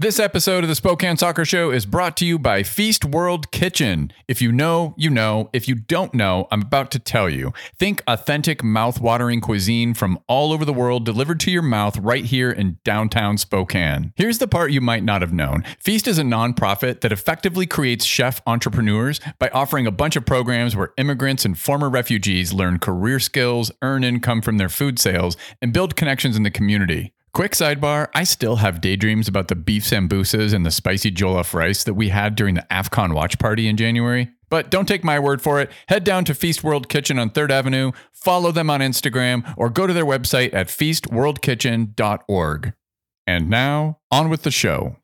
This episode of the Spokane Soccer Show is brought to you by Feast World Kitchen. If you know, you know. If you don't know, I'm about to tell you. Think authentic, mouth-watering cuisine from all over the world delivered to your mouth right here in downtown Spokane. Here's the part you might not have known. Feast is a nonprofit that effectively creates chef entrepreneurs by offering a bunch of programs where immigrants and former refugees learn career skills, earn income from their food sales, and build connections in the community. Quick sidebar, I still have daydreams about the beef sambusas and the spicy jollof rice that we had during the AFCON watch party in January. But don't take my word for it. Head down to Feast World Kitchen on 3rd Avenue, follow them on Instagram, or go to their website at feastworldkitchen.org. And now, on with the show.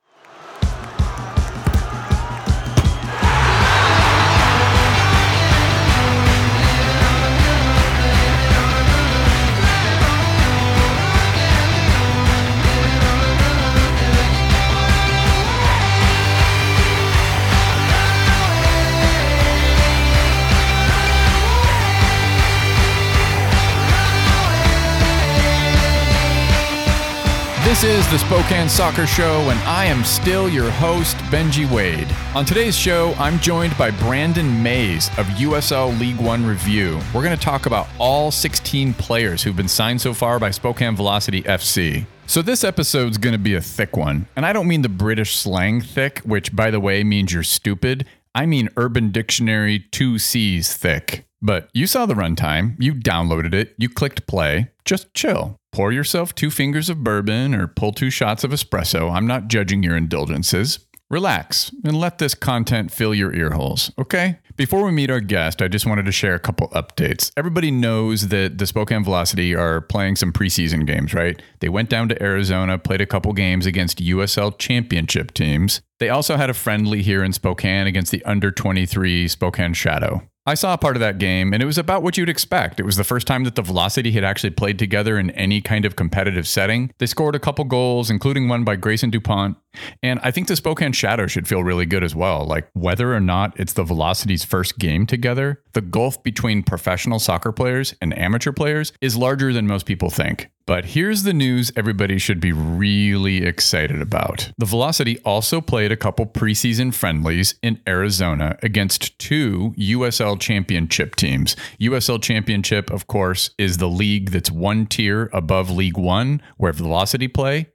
This is the Spokane Soccer Show, and I am still your host, Benji Wade. On today's show, I'm joined by Brandon Mays of USL League One Review. We're going to talk about all 16 players who've been signed so far by Spokane Velocity FC. So, this episode's going to be a thick one. And I don't mean the British slang thick, which, by the way, means you're stupid. I mean Urban Dictionary 2 C's thick. But you saw the runtime, you downloaded it, you clicked play. Just chill. Pour yourself two fingers of bourbon or pull two shots of espresso. I'm not judging your indulgences. Relax and let this content fill your ear holes, okay? Before we meet our guest, I just wanted to share a couple updates. Everybody knows that the Spokane Velocity are playing some preseason games, right? They went down to Arizona, played a couple games against USL championship teams. They also had a friendly here in Spokane against the under 23 Spokane Shadow. I saw a part of that game, and it was about what you'd expect. It was the first time that the Velocity had actually played together in any kind of competitive setting. They scored a couple goals, including one by Grayson DuPont. And I think the Spokane Shadow should feel really good as well. Like, whether or not it's the Velocity's first game together, the gulf between professional soccer players and amateur players is larger than most people think. But here's the news everybody should be really excited about. The Velocity also played a couple preseason friendlies in Arizona against two USL championship teams. USL championship, of course, is the league that's one tier above League One, where Velocity play.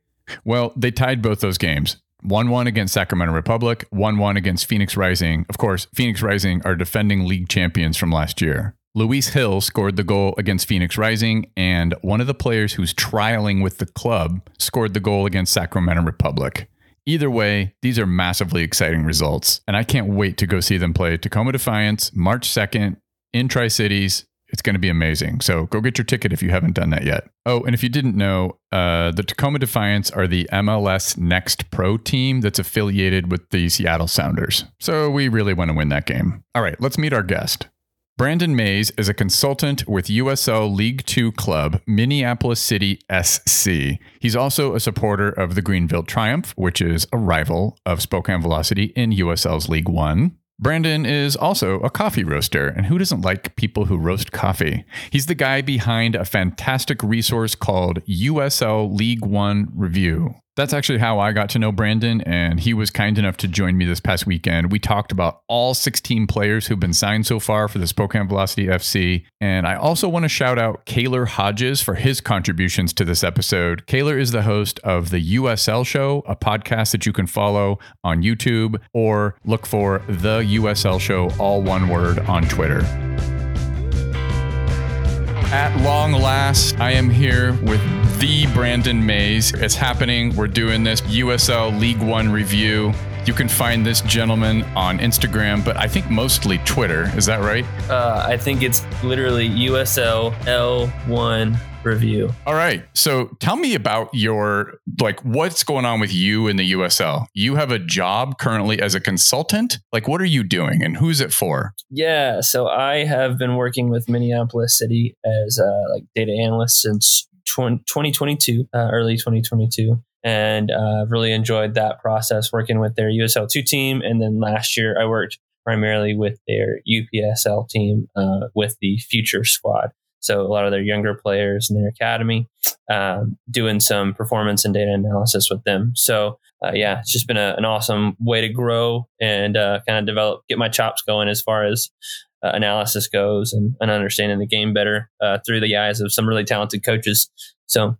Well, they tied both those games. 1 1 against Sacramento Republic, 1 1 against Phoenix Rising. Of course, Phoenix Rising are defending league champions from last year. Luis Gil scored the goal against Phoenix Rising, and one of the players who's trialing with the club scored the goal against Sacramento Republic. Either way, these are massively exciting results, and I can't wait to go see them play Tacoma Defiance March 2nd in Tri Cities. It's going to be amazing. So go get your ticket if you haven't done that yet. Oh, and if you didn't know, uh, the Tacoma Defiance are the MLS Next Pro team that's affiliated with the Seattle Sounders. So we really want to win that game. All right, let's meet our guest. Brandon Mays is a consultant with USL League Two club Minneapolis City SC. He's also a supporter of the Greenville Triumph, which is a rival of Spokane Velocity in USL's League One. Brandon is also a coffee roaster, and who doesn't like people who roast coffee? He's the guy behind a fantastic resource called USL League One Review. That's actually how I got to know Brandon, and he was kind enough to join me this past weekend. We talked about all 16 players who've been signed so far for the Spokane Velocity FC. And I also want to shout out Kaylor Hodges for his contributions to this episode. Kaylor is the host of the USL Show, a podcast that you can follow on YouTube or look for the USL Show, all one word, on Twitter. At long last, I am here with the Brandon Mays. It's happening. We're doing this USL League One review. You can find this gentleman on Instagram, but I think mostly Twitter. Is that right? Uh, I think it's literally USL L1 review. All right. So tell me about your, like, what's going on with you in the USL? You have a job currently as a consultant. Like, what are you doing and who's it for? Yeah. So I have been working with Minneapolis City as a like data analyst since 20, 2022, uh, early 2022 and uh, really enjoyed that process working with their USL2 team. And then last year, I worked primarily with their UPSL team uh, with the Future Squad. so a lot of their younger players in their academy, um, doing some performance and data analysis with them. So uh, yeah, it's just been a, an awesome way to grow and uh, kind of develop, get my chops going as far as uh, analysis goes and, and, understanding the game better uh, through the eyes of some really talented coaches. So,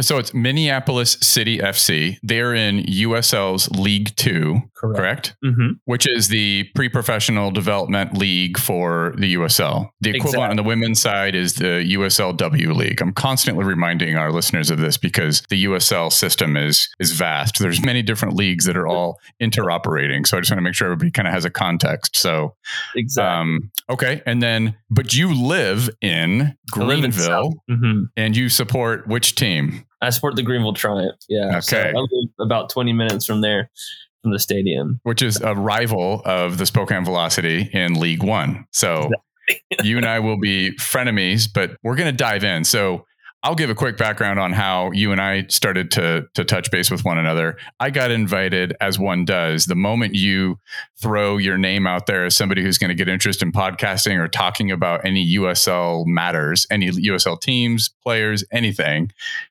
so it's Minneapolis City FC. They're in USL's League Two, correct? correct? Mm-hmm. Which is the pre-professional development league for the USL. The equivalent exactly. on the women's side is the USLW League. I'm constantly reminding our listeners of this because the USL system is is vast. There's many different leagues that are all interoperating. So I just want to make sure everybody kind of has a context. So, exactly. Um, okay, and then but you live in Greenville, mm-hmm. and you support which team? I support the Greenville Triumph. Yeah. Okay. So about 20 minutes from there, from the stadium, which is a rival of the Spokane Velocity in League One. So you and I will be frenemies, but we're going to dive in. So I'll give a quick background on how you and I started to to touch base with one another. I got invited as one does. The moment you throw your name out there as somebody who's going to get interest in podcasting or talking about any USL matters, any USL teams, players, anything,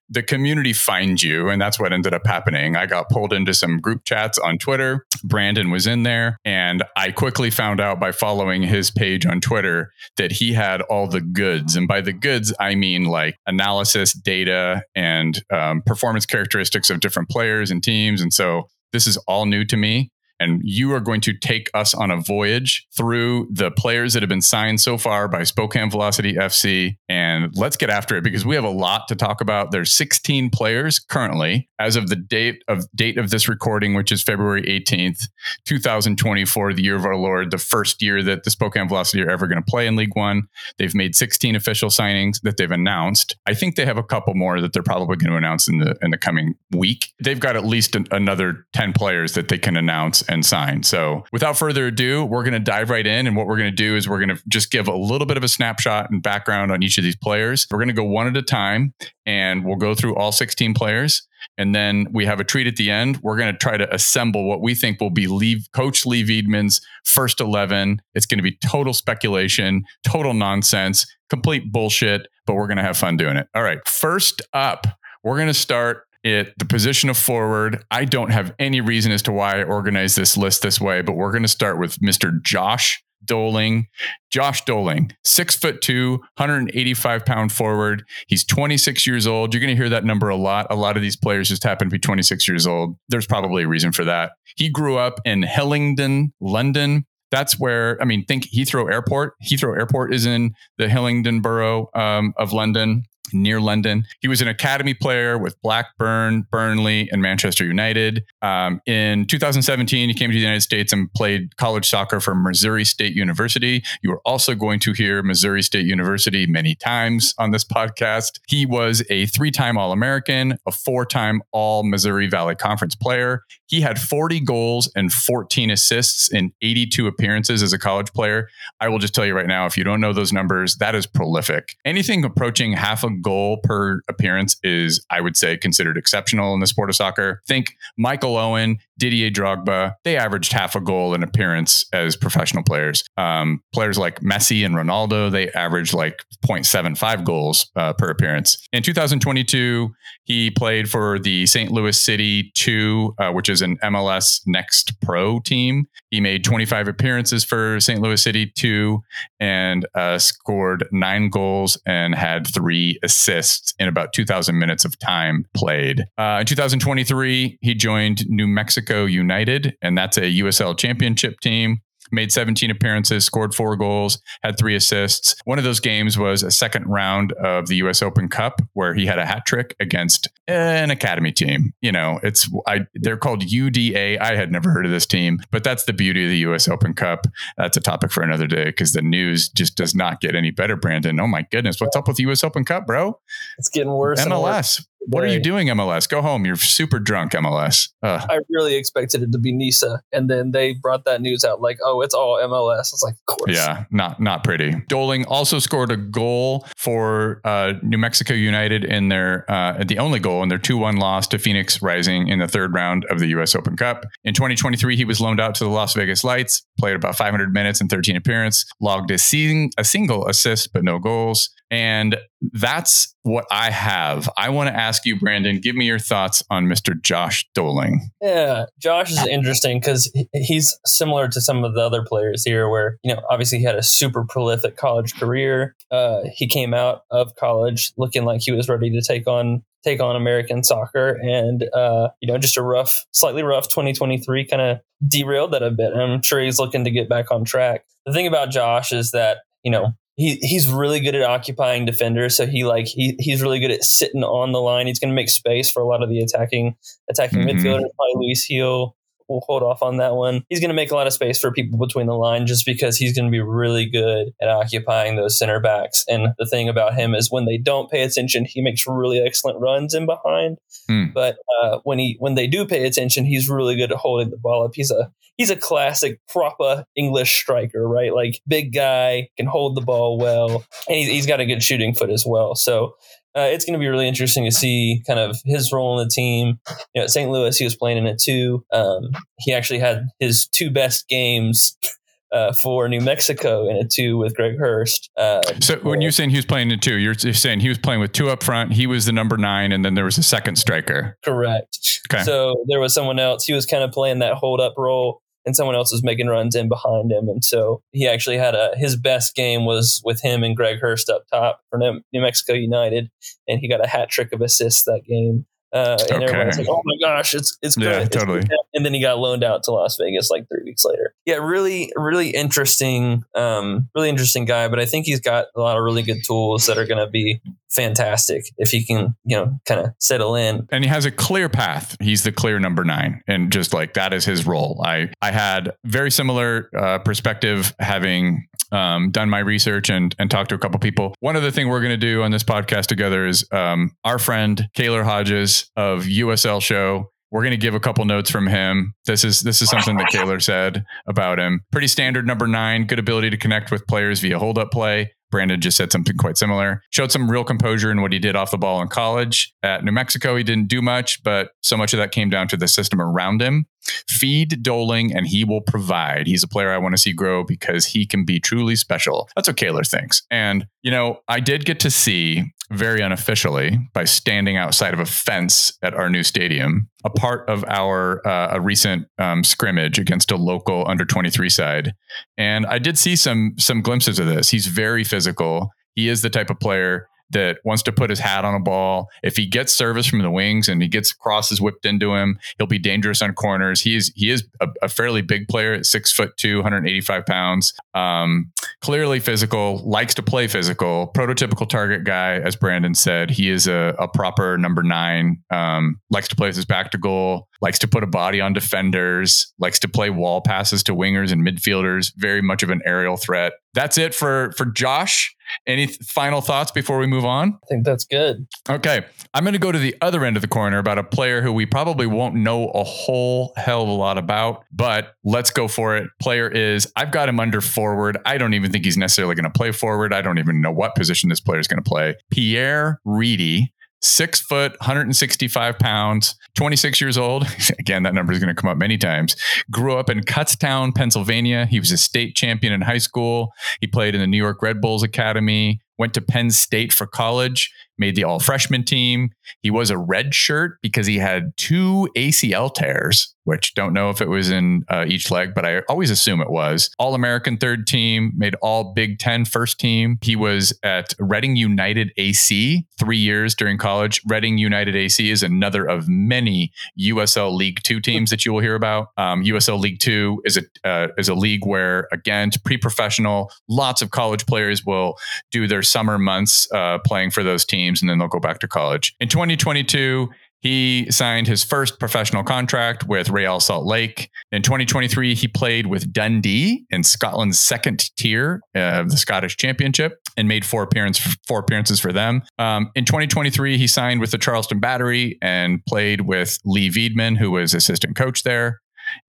the community finds you. And that's what ended up happening. I got pulled into some group chats on Twitter. Brandon was in there. And I quickly found out by following his page on Twitter that he had all the goods. And by the goods, I mean like analysis, data, and um, performance characteristics of different players and teams. And so this is all new to me and you are going to take us on a voyage through the players that have been signed so far by Spokane Velocity FC. And let's get after it because we have a lot to talk about. There's 16 players currently as of the date of date of this recording, which is February 18th, 2024, the year of our Lord, the first year that the Spokane Velocity are ever going to play in League One. They've made 16 official signings that they've announced. I think they have a couple more that they're probably going to announce in the in the coming week. They've got at least an, another 10 players that they can announce and sign. So without further ado, we're going to dive right in. And what we're going to do is we're going to just give a little bit of a snapshot and background on each of these players. We're going to go one at a time and we'll go through all 16 players. And then we have a treat at the end. We're going to try to assemble what we think will be Leigh, Coach Leigh Veidman's first 11. It's going to be total speculation, total nonsense, complete bullshit, but we're going to have fun doing it. All right. First up, we're going to start it the position of forward. I don't have any reason as to why I organized this list this way, but we're going to start with Mr. Josh Dolling. Josh Dolling, six foot two, 185 pound forward. He's 26 years old. You're going to hear that number a lot. A lot of these players just happen to be 26 years old. There's probably a reason for that. He grew up in Hillingdon, London. That's where, I mean, think Heathrow Airport. Heathrow Airport is in the Hillingdon borough um, of London near London. He was an academy player with Blackburn, Burnley, and Manchester United. Um, in 2017, he came to the United States and played college soccer for Missouri State University. You are also going to hear Missouri State University many times on this podcast. He was a three time All American, a four time All Missouri Valley Conference player. He had 40 goals and 14 assists in 82 appearances as a college player. I will just tell you right now, if you don't know those numbers, that is prolific. Anything approaching half a goal per appearance is, I would say, considered exceptional in the sport of soccer. Think Michael Owen, Didier Drogba, they averaged half a goal in appearance as professional players. Um, players like Messi and Ronaldo, they averaged like 0.75 goals uh, per appearance. In 2022, he played for the St. Louis City 2, uh, which is an MLS Next Pro team. He made 25 appearances for St. Louis City 2 and uh, scored nine goals and had three assists in about 2,000 minutes of time played. Uh, in 2023, he joined New Mexico United, and that's a USL championship team made 17 appearances, scored four goals, had three assists. One of those games was a second round of the US Open Cup where he had a hat trick against an academy team. You know, it's I they're called UDA. I had never heard of this team, but that's the beauty of the US Open Cup. That's a topic for another day because the news just does not get any better, Brandon. Oh my goodness, what's up with the US Open Cup, bro? It's getting worse. MLS. What are you doing, MLS? Go home. You're super drunk, MLS. Ugh. I really expected it to be NISA, and then they brought that news out like, "Oh, it's all MLS." It's like, "Of course." Yeah, not not pretty. Dolling also scored a goal for uh, New Mexico United in their uh, the only goal in their two one loss to Phoenix Rising in the third round of the U.S. Open Cup. In 2023, he was loaned out to the Las Vegas Lights, played about 500 minutes and 13 appearances, logged a, sing- a single assist but no goals. And that's what I have. I want to ask you, Brandon, give me your thoughts on Mr. Josh Dolling. Yeah, Josh is interesting because he's similar to some of the other players here, where, you know, obviously he had a super prolific college career. Uh, he came out of college looking like he was ready to take on take on American soccer. And, uh, you know, just a rough, slightly rough 2023 kind of derailed that a bit. I'm sure he's looking to get back on track. The thing about Josh is that, you know, he he's really good at occupying defenders. So he like he he's really good at sitting on the line. He's going to make space for a lot of the attacking attacking mm-hmm. midfielders. Probably Luis Gil we'll hold off on that one. He's going to make a lot of space for people between the line just because he's going to be really good at occupying those center backs. And the thing about him is when they don't pay attention, he makes really excellent runs in behind. Mm. But uh, when he when they do pay attention, he's really good at holding the ball up. He's a he's a classic proper English striker, right? Like big guy can hold the ball well, and he's, he's got a good shooting foot as well. So uh, it's going to be really interesting to see kind of his role in the team. You know, at St. Louis, he was playing in it too. Um, he actually had his two best games uh, for New Mexico in a two with Greg Hurst. Uh, so when you're saying he was playing in two, you're, you're, saying he was playing with two up front. He was the number nine, and then there was a second striker. Correct. Okay. So there was someone else. He was kind of playing that hold up role and someone else was making runs in behind him. And so he actually had a his best game was with him and Greg Hurst up top for New Mexico United, and he got a hat trick of assists that game. Uh, and okay. everyone's like, "Oh my gosh, it's it's good." Yeah, totally. And then he got loaned out to Las Vegas like three weeks later. Yeah, really, really interesting, um, really interesting guy. But I think he's got a lot of really good tools that are going to be fantastic if he can, you know, kind of settle in. And he has a clear path. He's the clear number nine, and just like that is his role. I I had very similar uh, perspective having um, done my research and and talked to a couple people. One other thing we're going to do on this podcast together is um, our friend Kaylor Hodges of USL Show. We're going to give a couple notes from him. This is this is something that Kaylor said about him. Pretty standard number nine. Good ability to connect with players via hold up play. Brandon just said something quite similar. Showed some real composure in what he did off the ball in college. At New Mexico, he didn't do much, but so much of that came down to the system around him. Feed Dolling and he will provide. He's a player I want to see grow because he can be truly special. That's what Kaylor thinks. And, you know, I did get to see very unofficially by standing outside of a fence at our new stadium, a part of our uh, a recent um, scrimmage against a local under 23 side. And I did see some some glimpses of this. He's very physical. He is the type of player that wants to put his hat on a ball. If he gets service from the wings and he gets crosses whipped into him, he'll be dangerous on corners. He is he is a, a fairly big player at six foot two, 185 pounds. Um, clearly physical, likes to play physical, prototypical target guy, as Brandon said. He is a, a proper number nine. Um, likes to play with his back to goal. Likes to put a body on defenders. Likes to play wall passes to wingers and midfielders. Very much of an aerial threat. That's it for for Josh. Any th- final thoughts before we move on? I think that's good. Okay. I'm going to go to the other end of the corner about a player who we probably won't know a whole hell of a lot about, but let's go for it. Player is, I've got him under forward. I don't even think he's necessarily going to play forward. I don't even know what position this player is going to play. Pierre Reedy six foot, 165 pounds, 26 years old. Again, that number is going to come up many times. Grew up in Kutztown, Pennsylvania. He was a state champion in high school. He played in the New York Red Bulls Academy, went to Penn State for college, made the all freshman team. He was a red shirt because he had two ACL tears, which don't know if it was in uh, each leg, but I always assume it was. All American third team, made all Big Ten first team. He was at Reading United AC three years during college. Reading United AC is another of many USL League Two teams that you will hear about. Um, USL League Two is a uh, is a league where again, pre-professional, lots of college players will do their summer months uh, playing for those teams and then they'll go back to college. In 2022, he signed his first professional contract with Real Salt Lake. In 2023, he played with Dundee in Scotland's second tier of the Scottish Championship and made four appearances four appearances for them. Um, in 2023, he signed with the Charleston Battery and played with Leigh Veidman, who was assistant coach there.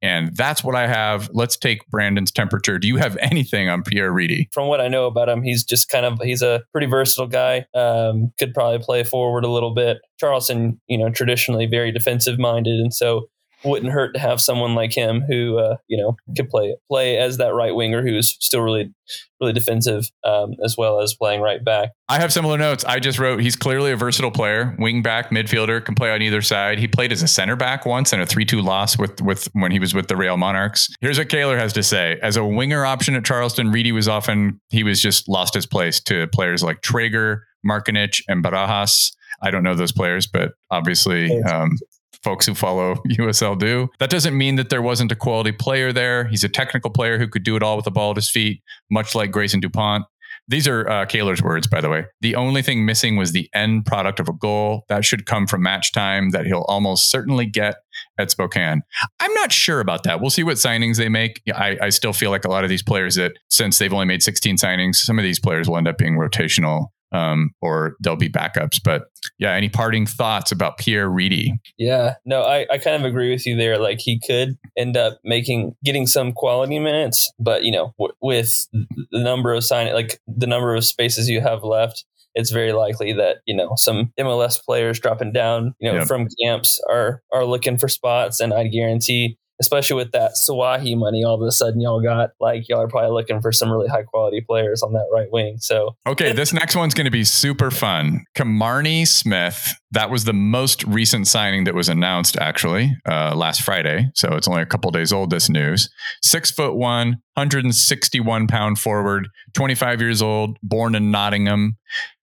And that's what I have. Let's take Brandon's temperature. Do you have anything on Pierre Reedy? From what I know about him, he's just kind of he's a pretty versatile guy. Um, could probably play forward a little bit. Charleston, you know, traditionally very defensive minded, and so wouldn't hurt to have someone like him who uh, you know could play play as that right winger who's still really really defensive um, as well as playing right back. I have similar notes. I just wrote he's clearly a versatile player, wing back, midfielder, can play on either side. He played as a center back once in a 3-2 loss with with when he was with the Real Monarchs. Here's what Kaylor has to say. As a winger option at Charleston, Reedy was often he was just lost his place to players like Traeger, Markanich, and Barajas. I don't know those players, but obviously um, folks who follow USL do. That doesn't mean that there wasn't a quality player there. He's a technical player who could do it all with the ball at his feet, much like Grayson DuPont. These are uh, Kaylor's words, by the way. The only thing missing was the end product of a goal. That should come from match time that he'll almost certainly get at Spokane. I'm not sure about that. We'll see what signings they make. I, I still feel like a lot of these players that, since they've only made 16 signings, some of these players will end up being rotational um, or there'll be backups. But yeah, any parting thoughts about Pierre Reedy? Yeah, no, I, I kind of agree with you there. Like he could end up making getting some quality minutes, but you know, w- with the number of sign like the number of spaces you have left, it's very likely that you know some MLS players dropping down, you know, yep. from camps are are looking for spots, and I guarantee especially with that Sawahi money, all of a sudden y'all got like y'all are probably looking for some really high quality players on that right wing. So okay, this next one's going to be super fun. Kimarni Smith. That was the most recent signing that was announced actually uh, last Friday. So it's only a couple days old. This news: six foot one, 161 pound forward, 25 years old, born in Nottingham.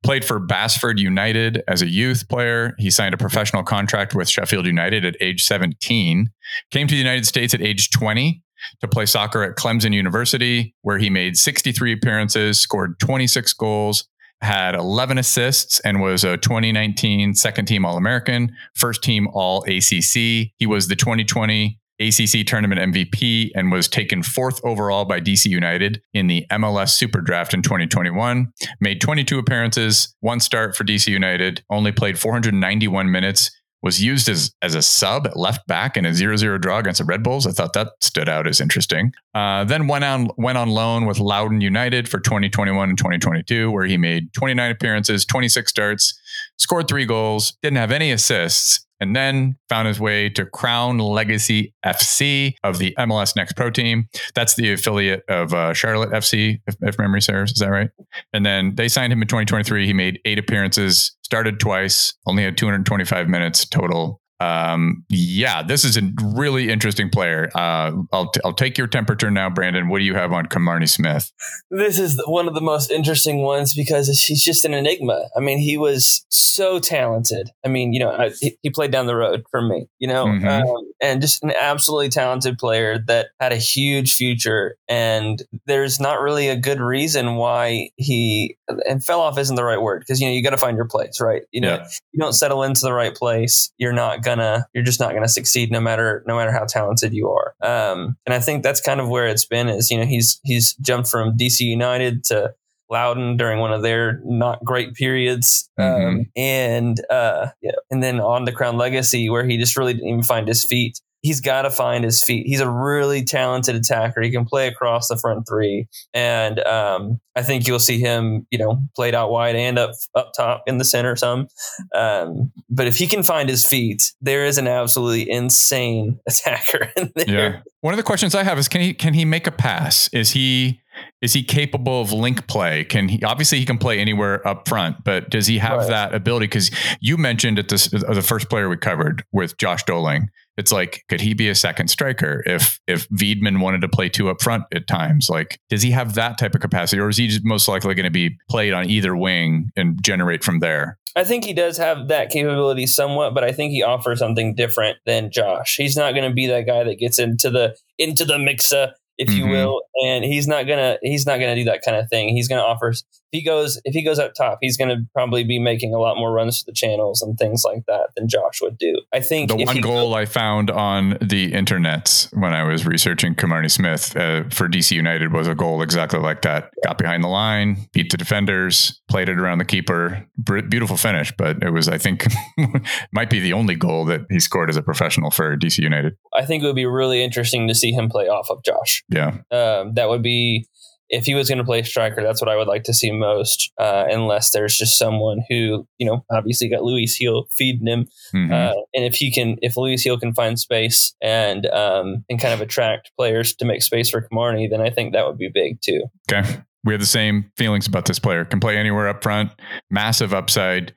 Played for Basford United as a youth player. He signed a professional contract with Sheffield United at age 17. Came to the United States at age 20 to play soccer at Clemson University, where he made 63 appearances, scored 26 goals, had 11 assists, and was a 2019 second team All American, first team All ACC. He was the 2020 ACC tournament MVP and was taken fourth overall by DC United in the MLS Super Draft in 2021. Made 22 appearances, one start for DC United, only played 491 minutes. Was used as, as a sub at left back in a 0-0 draw against the Red Bulls. I thought that stood out as interesting. Uh, then went on went on loan with Loudoun United for 2021 and 2022, where he made 29 appearances, 26 starts, scored three goals, didn't have any assists, and then found his way to Crown Legacy FC of the MLS Next Pro team. That's the affiliate of uh, Charlotte FC, if, if, memory serves. Is that right? And then they signed him in 2023. He made eight appearances, started twice, only had 225 minutes total um, yeah, this is a really interesting player. Uh, I'll, t- I'll take your temperature now, Brandon. What do you have on Kimarni Smith? This is one of the most interesting ones because he's just an enigma. I mean, he was so talented. I mean, you know, I, he played down the road from me, you know, mm-hmm. um, and just an absolutely talented player that had a huge future. And there's not really a good reason why he and fell off isn't the right word because you know you got to find your place, right? You know, yeah. you don't settle into the right place, you're not gonna you're just not gonna succeed no matter no matter how talented you are. Um, and I think that's kind of where it's been is you know he's he's jumped from DC United to Loudoun during one of their not great periods, mm-hmm. um, and uh, yeah, and then on to Crown Legacy where he just really didn't even find his feet he's got to find his feet. He's a really talented attacker. He can play across the front three, and um, I think you'll see him, you know, played out wide and up up top in the center some. Um, but if he can find his feet, there is an absolutely insane attacker in there. Yeah. One of the questions I have is can he can he make a pass? Is he is he capable of link play? Can he obviously he can play anywhere up front, but does he have right. that ability? Because you mentioned at this uh, the first player we covered with Josh Dolling, It's like, could he be a second striker if if Veidman wanted to play two up front at times? Like, does he have that type of capacity, or is he just most likely going to be played on either wing and generate from there? I think he does have that capability somewhat, but I think he offers something different than Josh. He's not going to be that guy that gets into the into the mixer if you mm-hmm. will. And he's not gonna he's not gonna do that kind of thing. He's gonna offer if he goes if he goes up top, he's gonna probably be making a lot more runs to the channels and things like that than Josh would do. I think the one goal goes, I found on the internet when I was researching Kimarni Smith uh, for DC United was a goal exactly like that. Got behind the line, beat the defenders, played it around the keeper. Beautiful finish, but it was I think might be the only goal that he scored as a professional for DC United. I think it would be really interesting to see him play off of Josh. Yeah. Um, that would be if he was going to play striker, that's what I would like to see most. Uh, unless there's just someone who, you know, obviously got Luis Gil feeding him, mm-hmm. uh, and if he can, if Luis Gil can find space and um, and kind of attract players to make space for Kimarni, then I think that would be big too. Okay we have the same feelings about this player. Can play anywhere up front, massive upside.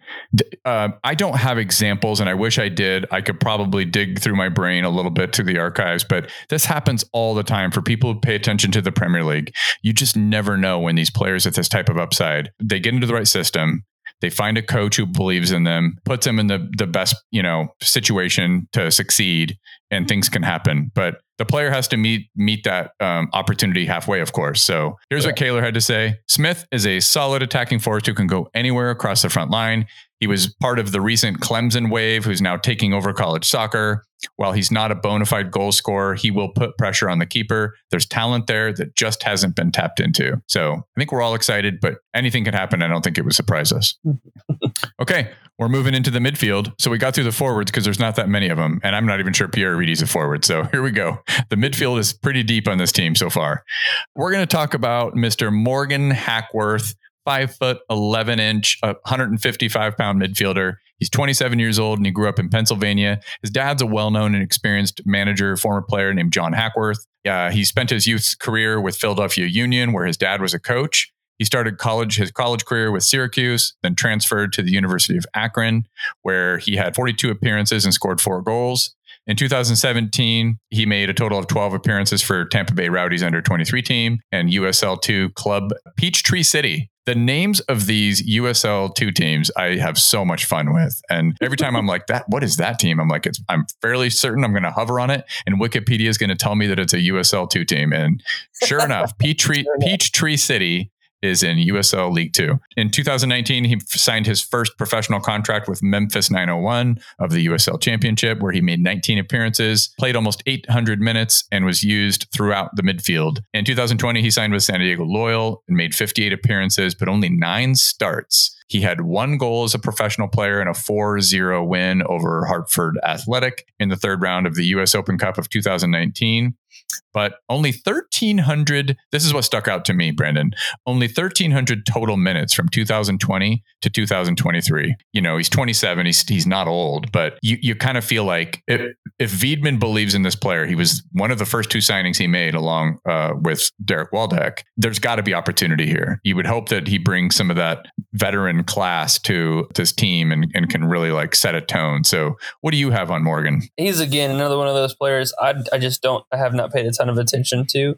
Uh, I don't have examples, and I wish I did. I could probably dig through my brain a little bit to the archives, but this happens all the time for people who pay attention to the Premier League. You just never know when these players with this type of upside they get into the right system. They find a coach who believes in them, puts them in the the best you know situation to succeed, and things can happen. But the player has to meet meet that um, opportunity halfway, of course. So here's what Kaylor had to say: Smith is a solid attacking force who can go anywhere across the front line. He was part of the recent Clemson wave, who's now taking over college soccer. While he's not a bona fide goal scorer, he will put pressure on the keeper. There's talent there that just hasn't been tapped into. So I think we're all excited, but anything can happen. I don't think it would surprise us. okay, we're moving into the midfield. So we got through the forwards because there's not that many of them. And I'm not even sure Pierre Reedy's a forward. So here we go. The midfield is pretty deep on this team so far. We're going to talk about Mr. Morgan Hackworth five foot, 11 inch, 155 pound midfielder. He's 27 years old and he grew up in Pennsylvania. His dad's a well known and experienced manager, former player named John Hackworth. Uh, he spent his youth career with Philadelphia Union, where his dad was a coach. He started college his college career with Syracuse, then transferred to the University of Akron, where he had 42 appearances and scored four goals. In 2017, he made a total of 12 appearances for Tampa Bay Rowdies under 23 team and USL2 club Peachtree City. The names of these USL2 teams I have so much fun with. And every time I'm like, that what is that team? I'm like, it's I'm fairly certain I'm gonna hover on it and Wikipedia is gonna tell me that it's a USL2 team. And sure enough, Peachtree Peachtree City is in USL League Two. In 2019, he signed his first professional contract with Memphis 901 of the USL Championship, where he made 19 appearances, played almost 800 minutes, and was used throughout the midfield. In 2020, he signed with San Diego Loyal and made 58 appearances, but only nine starts. He had one goal as a professional player in a 4 0 win over Hartford Athletic in the third round of the US Open Cup of 2019 but only 1300 this is what stuck out to me brandon. Only 1300 total minutes from 2020 to 2023 you know he's 27 he's, he's not old but you, you kind of feel like if, if believes in this player he was one of the first two signings he made along uh, with derek waldeck there's got to be opportunity here. You would hope that he brings some of that veteran class to this team and, and can really like set a tone. So what do you have on morgan? He's again another one of those players i, I just don't i have not paid a ton of attention to.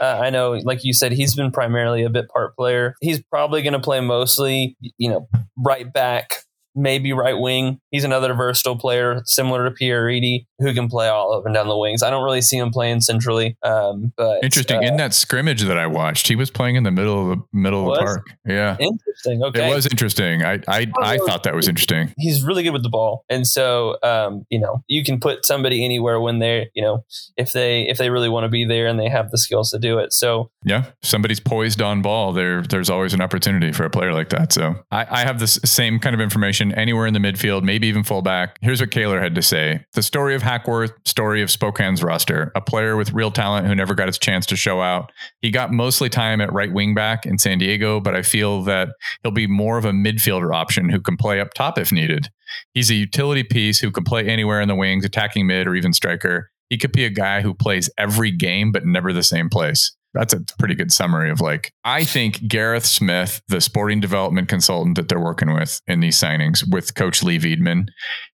Uh, I know, like you said, he's been primarily a bit part player. He's probably going to play mostly, you know, right back maybe right wing. He's another versatile player, similar to Pierre Reedy, who can play all up and down the wings. I don't really see him playing centrally. Um, but interesting. Uh, in that scrimmage that I watched, he was playing in the middle of the middle of the park. Yeah, interesting. Okay, it was interesting. I I, I thought that was interesting. He's really good with the ball, and so um, you know you can put somebody anywhere when they're you know if they if they really want to be there and they have the skills to do it. So yeah, somebody's poised on ball. There there's always an opportunity for a player like that. So I, I have this same kind of information anywhere in the midfield, maybe even fullback. Here's what Kaylor had to say. The story of Hackworth, story of Spokane's roster, a player with real talent who never got his chance to show out. He got mostly time at right wing back in San Diego, but I feel that he'll be more of a midfielder option who can play up top if needed. He's a utility piece who can play anywhere in the wings, attacking mid or even striker. He could be a guy who plays every game, but never the same place that's a pretty good summary of like I think Gareth Smith, the sporting development consultant that they're working with in these signings with Coach Leigh Veidman,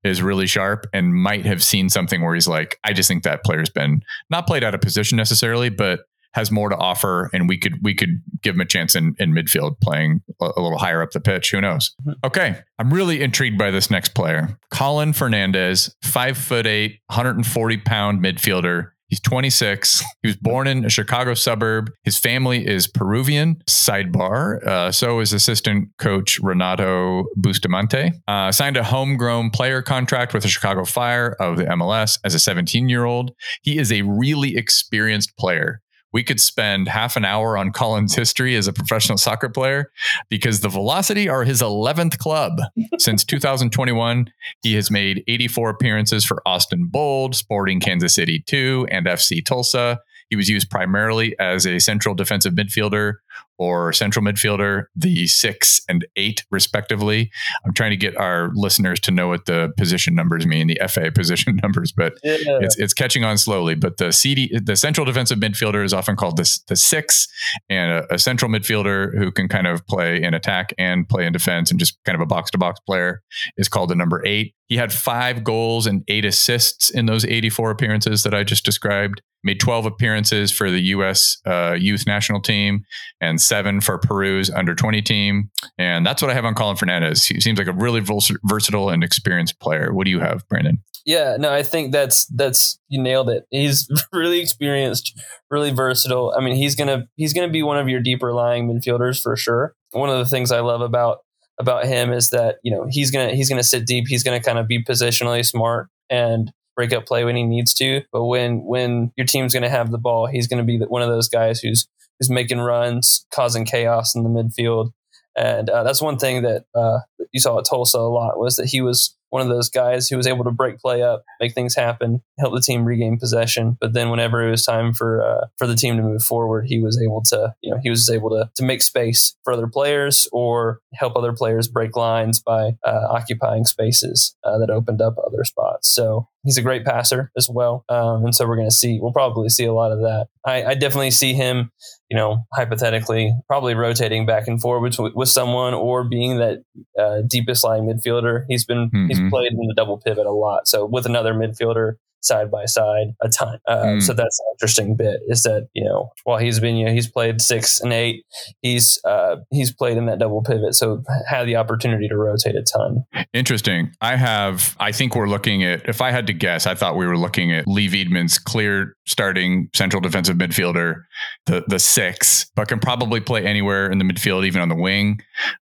is really sharp and might have seen something where he's like, I just think that player's been not played out of position necessarily, but has more to offer, and we could we could give him a chance in, in midfield, playing a, a little higher up the pitch. Who knows? Mm-hmm. Okay, I'm really intrigued by this next player, Colin Fernandez, five foot eight, 140 pound midfielder He's 26. He was born in a Chicago suburb. His family is Peruvian. Sidebar. Uh, so is assistant coach Renato Bustamante. Uh, signed a homegrown player contract with the Chicago Fire of the MLS as a 17 year old. He is a really experienced player we could spend half an hour on Colin's history as a professional soccer player because the Velocity are his 11th club. Since 2021, he has made 84 appearances for Austin Bold, Sporting Kansas City 2, and FC Tulsa. He was used primarily as a central defensive midfielder or central midfielder, the six and eight, respectively. I'm trying to get our listeners to know what the position numbers mean, the FA position numbers, but yeah. it's, it's catching on slowly. But the CD, the central defensive midfielder is often called the, the six, and a, a central midfielder who can kind of play in attack and play in defense and just kind of a box to box player is called the number eight. He had five goals and eight assists in those 84 appearances that I just described made 12 appearances for the U.S. Uh, youth national team and seven for Peru's under 20 team. And that's what I have on Colin Fernandez. He seems like a really versatile and experienced player. What do you have, Brandon? Yeah, no, I think that's that's you nailed it. He's really experienced, really versatile. I mean, he's gonna he's gonna be one of your deeper lying midfielders for sure. One of the things I love about about him is that you know he's gonna he's gonna sit deep. He's gonna kind of be positionally smart and break up play when he needs to. But when when your team's to have the ball, he's to be one of those guys who's who's making runs, causing chaos in the midfield. And uh, that's one thing that uh, you saw at Tulsa a lot was that he was one of those guys who was able to break play up, make things happen, help the team regain possession. But then whenever it was time for uh, for the team to move forward, he was able to you know he was able to to make space for other players or help other players break lines by uh, occupying spaces uh, that opened up other spots. So he's a great passer as well, um, and so we're going to see we'll probably see a lot of that. I, I definitely see him you know, hypothetically, probably rotating back and forth with, with someone or being that uh, deepest lying midfielder. He's been mm-hmm. he's played in the double pivot a lot, so with another midfielder side by side a ton. Uh, mm. So that's an interesting bit is that you know while he's been you know he's played six and eight, he's uh, he's played in that double pivot, so had the opportunity to rotate a ton. Interesting. I have. I think we're looking at. If I had to guess, I thought we were looking at Leigh Veidman's clear starting central defensive midfielder, the the six, but can probably play anywhere in the midfield, even on the wing.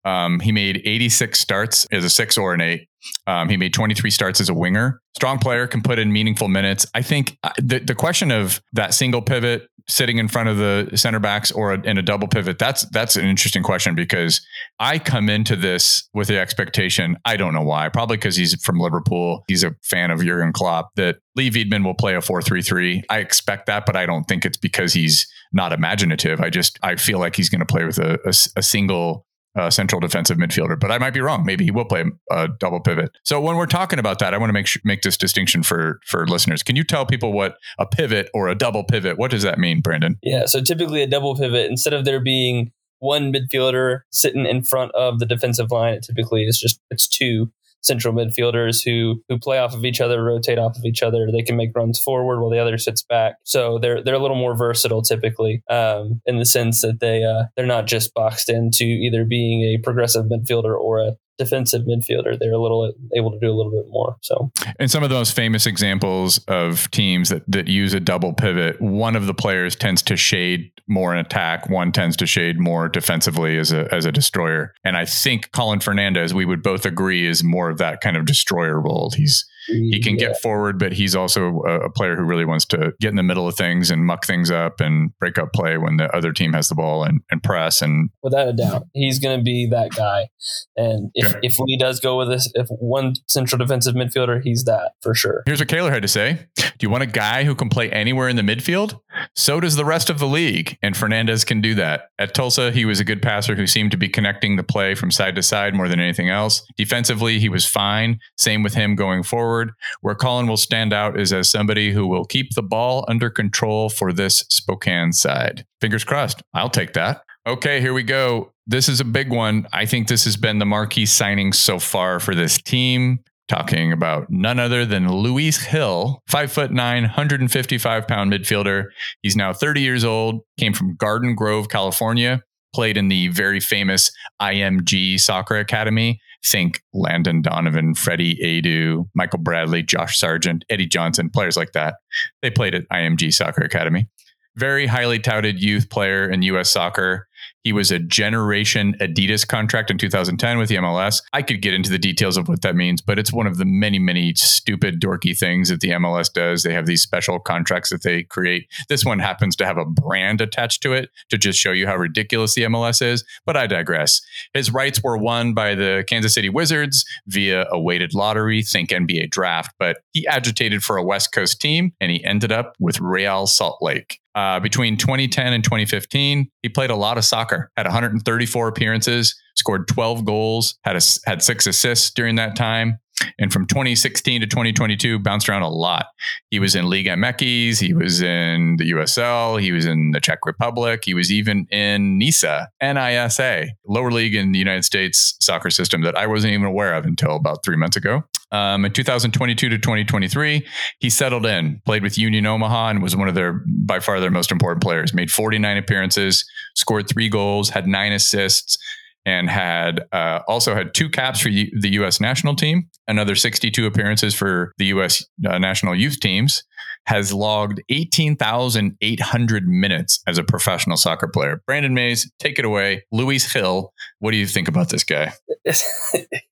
Um, he made 86 starts as a six or an eight. Um, he made 23 starts as a winger. Strong player can put in meaningful minutes. I think uh, the, the question of that single pivot sitting in front of the center backs or a, in a double pivot, that's that's an interesting question because I come into this with the expectation, I don't know why, probably because he's from Liverpool. He's a fan of Jurgen Klopp, that Leigh Veidman will play a 4 3 3. I expect that, but I don't think it's because he's not imaginative. I just, I feel like he's going to play with a, a, a single uh, central defensive midfielder, but I might be wrong. Maybe he will play a double pivot. So when we're talking about that, I want to make sure, make this distinction for for listeners. Can you tell people what a pivot or a double pivot? What does that mean, Brandon? Yeah. So typically a double pivot, instead of there being one midfielder sitting in front of the defensive line, it typically is just it's two central midfielders who who play off of each other, rotate off of each other. They can make runs forward while the other sits back. So they're they're a little more versatile typically um, in the sense that they uh, they're not just boxed into either being a progressive midfielder or a defensive midfielder, they're a little able to do a little bit more. So, and some of the most famous examples of teams that that use a double pivot, one of the players tends to shade more in attack, one tends to shade more defensively as a as a destroyer. And I think Colin Fernandez, we would both agree, is more of that kind of destroyer role. He's he can yeah. get forward, but he's also a, a, player who really wants to get in the middle of things and muck things up and break up play when the other team has the ball and, and press. And without a doubt, he's going to be that guy. And if, okay. if Leigh does go with this, if one central defensive midfielder, he's that for sure. Here's what Kaylor had to say Do you want a guy who can play anywhere in the midfield? So does the rest of the league. And Fernandez can do that. At Tulsa, he was a good passer who seemed to be connecting the play from side to side more than anything else. Defensively, he was fine. Same with him going forward forward. Where Colin will stand out is as somebody who will keep the ball under control for this Spokane side. Fingers crossed. I'll take that. Okay, here we go. This is a big one. I think this has been the marquee signing so far for this team. Talking about none other than Luis Gil, five foot nine, 155 pound midfielder. He's now 30 years old, came from Garden Grove, California, played in the very famous IMG Soccer Academy think Landon Donovan, Freddie Adu, Michael Bradley, Josh Sargent, Eddie Johnson, players like that. They played at IMG Soccer Academy. Very highly touted youth player in U.S. soccer. He was a generation Adidas contract in 2010 with the MLS. I could get into the details of what that means, but it's one of the many, many stupid, dorky things that the MLS does. They have these special contracts that they create. This one happens to have a brand attached to it to just show you how ridiculous the MLS is, but I digress. His rights were won by the Kansas City Wizards via a weighted lottery, think NBA draft, but he agitated for a West Coast team and he ended up with Real Salt Lake. Uh, between 2010 and 2015, he played a lot of soccer, had 134 appearances, scored 12 goals, had a, had six assists during that time. And from 2016 to 2022, bounced around a lot. He was in Liga MX, he was in the USL, he was in the Czech Republic, he was even in NISA, NISA, lower league in the United States soccer system that I wasn't even aware of until about three months ago. Um, in 2022 to 2023, he settled in, played with Union Omaha, and was one of their by far their most important players. Made 49 appearances, scored three goals, had nine assists, and had uh, also had two caps for the U.S. national team, another 62 appearances for the U.S. Uh, national youth teams, has logged 18,800 minutes as a professional soccer player. Brandon Mays, take it away. Luis Gil, what do you think about this guy? this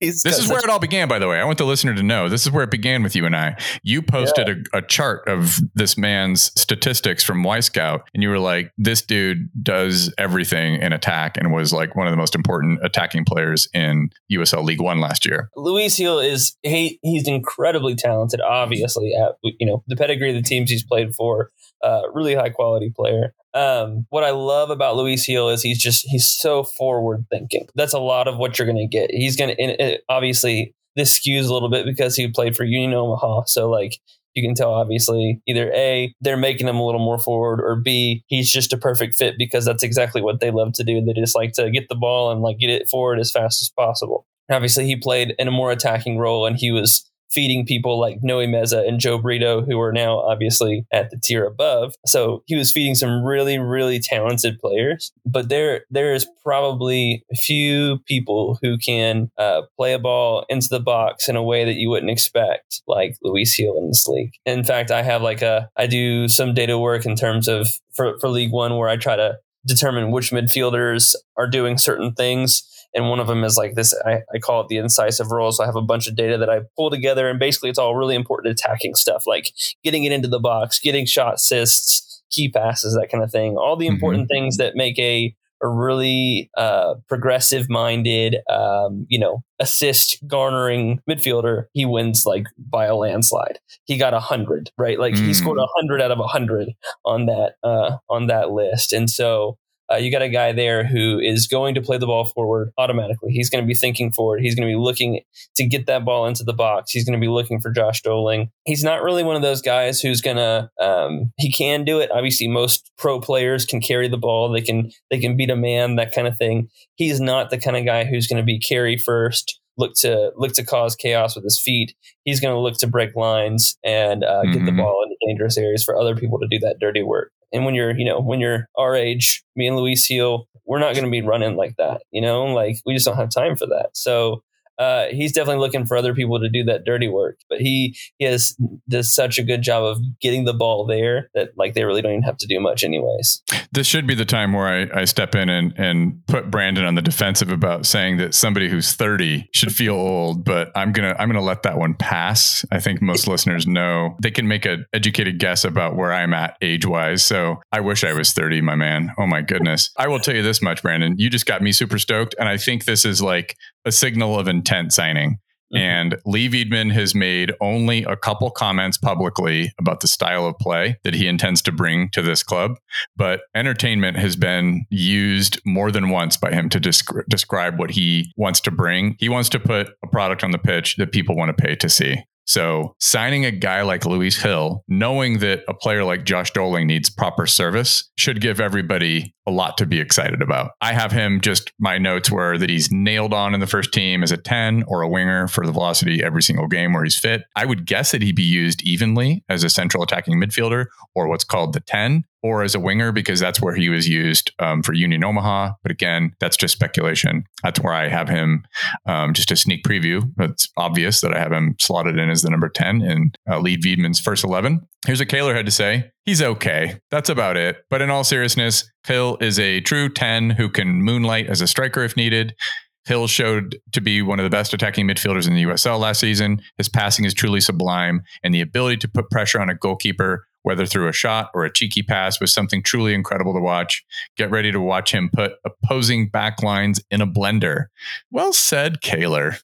is where it all began, by the way. I want the listener to know this is where it began with you and I. You posted yeah. a, a, chart of this man's statistics from Wyscout, and you were like, this dude does everything in attack and was like one of the most important attacking players in USL League One last year. Luis Gil is, he, he's incredibly talented, obviously, at, you know, the pedigree of the teams he's played for. Uh, really high quality player. Um, what I love about Luis Gil is he's just he's so forward thinking. That's a lot of what you're going to get. He's going to obviously this skews a little bit because he played for Union Omaha, so like you can tell obviously either a they're making him a little more forward or b he's just a perfect fit because that's exactly what they love to do they just like to get the ball and like get it forward as fast as possible obviously he played in a more attacking role and he was feeding people like Noe Meza and Joe Brito, who are now obviously at the tier above. So he was feeding some really, really talented players. But there, there is probably a few people who can uh, play a ball into the box in a way that you wouldn't expect, like Luis Gil in this league. In fact, I have like a, I do some data work in terms of for, for League One where I try to determine which midfielders are doing certain things and one of them is like this I, I, call it the incisive role so i have a bunch of data that i pull together and basically it's all really important attacking stuff like getting it into the box getting shot assists key passes that kind of thing all the mm-hmm. important mm-hmm. things that make a a really uh, progressive minded um, you know assist garnering midfielder he wins like by a landslide he got a hundred right like mm. he scored a hundred out of a hundred on that uh, on that list and so uh, you got a guy there who is going to play the ball forward automatically. He's going to be thinking forward. He's going to be looking to get that ball into the box. He's going to be looking for Josh Dolling. He's not really one of those guys who's going to. Um, he can do it. Obviously, most pro players can carry the ball. They can they can beat a man, that kind of thing. He's not the kind of guy who's going to be carry first look to look to cause chaos with his feet. He's going to look to break lines and uh, mm-hmm. get the mm-hmm. ball into dangerous areas for other people to do that dirty work. And when you're, you know, when you're our age, me and Luis Gil, we're not going to be running like that. You know, like we just don't have time for that. So uh, he's definitely looking for other people to do that dirty work. But he he has does such a good job of getting the ball there that like they really don't even have to do much anyways. This should be the time where I, I step in and and put Brandon on the defensive about saying that somebody who's 30 should feel old, but I'm gonna I'm gonna let that one pass. I think most listeners know they can make an educated guess about where I'm at age wise. So I wish I was 30, my man. Oh my goodness. I will tell you this much, Brandon. You just got me super stoked. And I think this is like a signal of intent signing. Mm-hmm. And Leigh Veidman has made only a couple comments publicly about the style of play that he intends to bring to this club. But entertainment has been used more than once by him to descri- describe what he wants to bring. He wants to put a product on the pitch that people want to pay to see. So signing a guy like Luis Gil, knowing that a player like Josh Dolling needs proper service, should give everybody a lot to be excited about. I have him just my notes were that he's nailed on in the first team as a 10 or a winger for the velocity every single game where he's fit. I would guess that he'd be used evenly as a central attacking midfielder or what's called the 10 or as a winger because that's where he was used um, for Union Omaha. But again, that's just speculation. That's where I have him. Um, just a sneak preview. It's obvious that I have him slotted in as the number ten in uh, Leigh Veidman's first eleven. Here's what Kaylor had to say. He's okay. That's about it. But in all seriousness, Gil is a true 10 who can moonlight as a striker if needed. Gil showed to be one of the best attacking midfielders in the USL last season. His passing is truly sublime, and the ability to put pressure on a goalkeeper, whether through a shot or a cheeky pass, was something truly incredible to watch. Get ready to watch him put opposing backlines in a blender. Well said, Kaylor.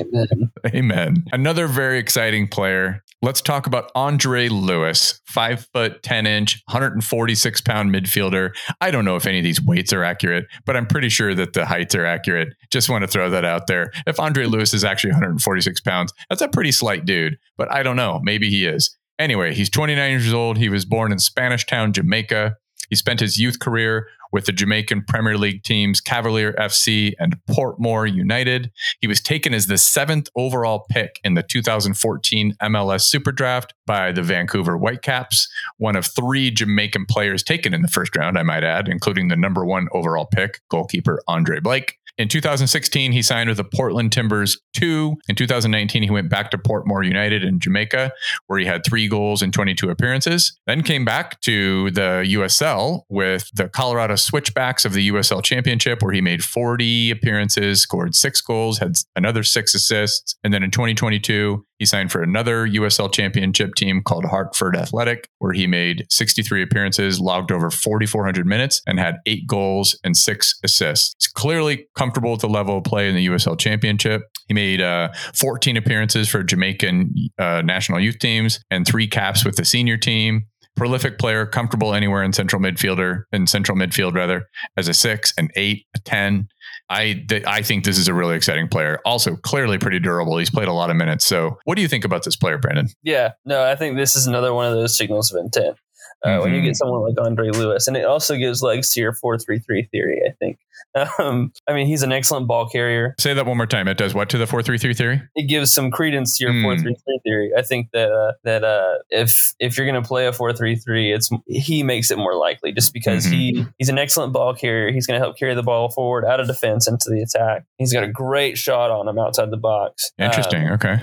Amen. Amen. Another very exciting player. Let's talk about Andre Lewis, five foot, 10 inch, 146 pound midfielder. I don't know if any of these weights are accurate, but I'm pretty sure that the heights are accurate. Just want to throw that out there. If Andre Lewis is actually 146 pounds, that's a pretty slight dude, but I don't know. Maybe he is. Anyway, he's 29 years old. He was born in Spanish Town, Jamaica. He spent his youth career with the Jamaican Premier League teams Cavalier FC and Portmore United. He was taken as the seventh overall pick in the 2014 MLS Super Draft by the Vancouver Whitecaps, one of three Jamaican players taken in the first round, I might add, including the number one overall pick, goalkeeper Andre Blake. In 2016, he signed with the Portland Timbers 2. In 2019, he went back to Portmore United in Jamaica, where he had three goals in 22 appearances. Then came back to the USL with the Colorado Switchbacks of the USL Championship, where he made 40 appearances, scored six goals, had another six assists. And then in 2022, he signed for another USL championship team called Hartford Athletic, where he made 63 appearances, logged over 4,400 minutes, and had eight goals and six assists. He's clearly comfortable with the level of play in the USL championship. He made uh, 14 appearances for Jamaican uh, national youth teams and three caps with the senior team. Prolific player, comfortable anywhere in central midfielder, in central midfield rather, as a six, an eight, a 10. I th- I think this is a really exciting player. Also, clearly pretty durable. He's played a lot of minutes. So, what do you think about this player, Brandon? Yeah, no, I think this is another one of those signals of intent. Uh, When you Mhm. get someone like Andre Lewis, and it also gives legs to your four-three-three theory. I think. Um, I mean, he's an excellent ball carrier. Say that one more time. It does what to the four three three theory? It gives some credence to your Hmm. four-three-three theory. I think that uh, that uh, if if you're going to play a four-three-three, it's he makes it more likely just because he he's an excellent ball carrier. He's going to help carry the ball forward out of defense into the attack. He's got a great shot on him outside the box. Interesting. Um, okay.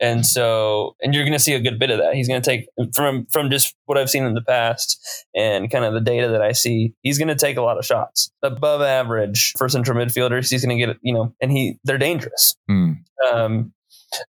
and so and you're going to see a good bit of that he's going to take from from just what i've seen in the past and kind of the data that i see he's going to take a lot of shots above average for central midfielders he's going to get you know and he they're dangerous Hmm. um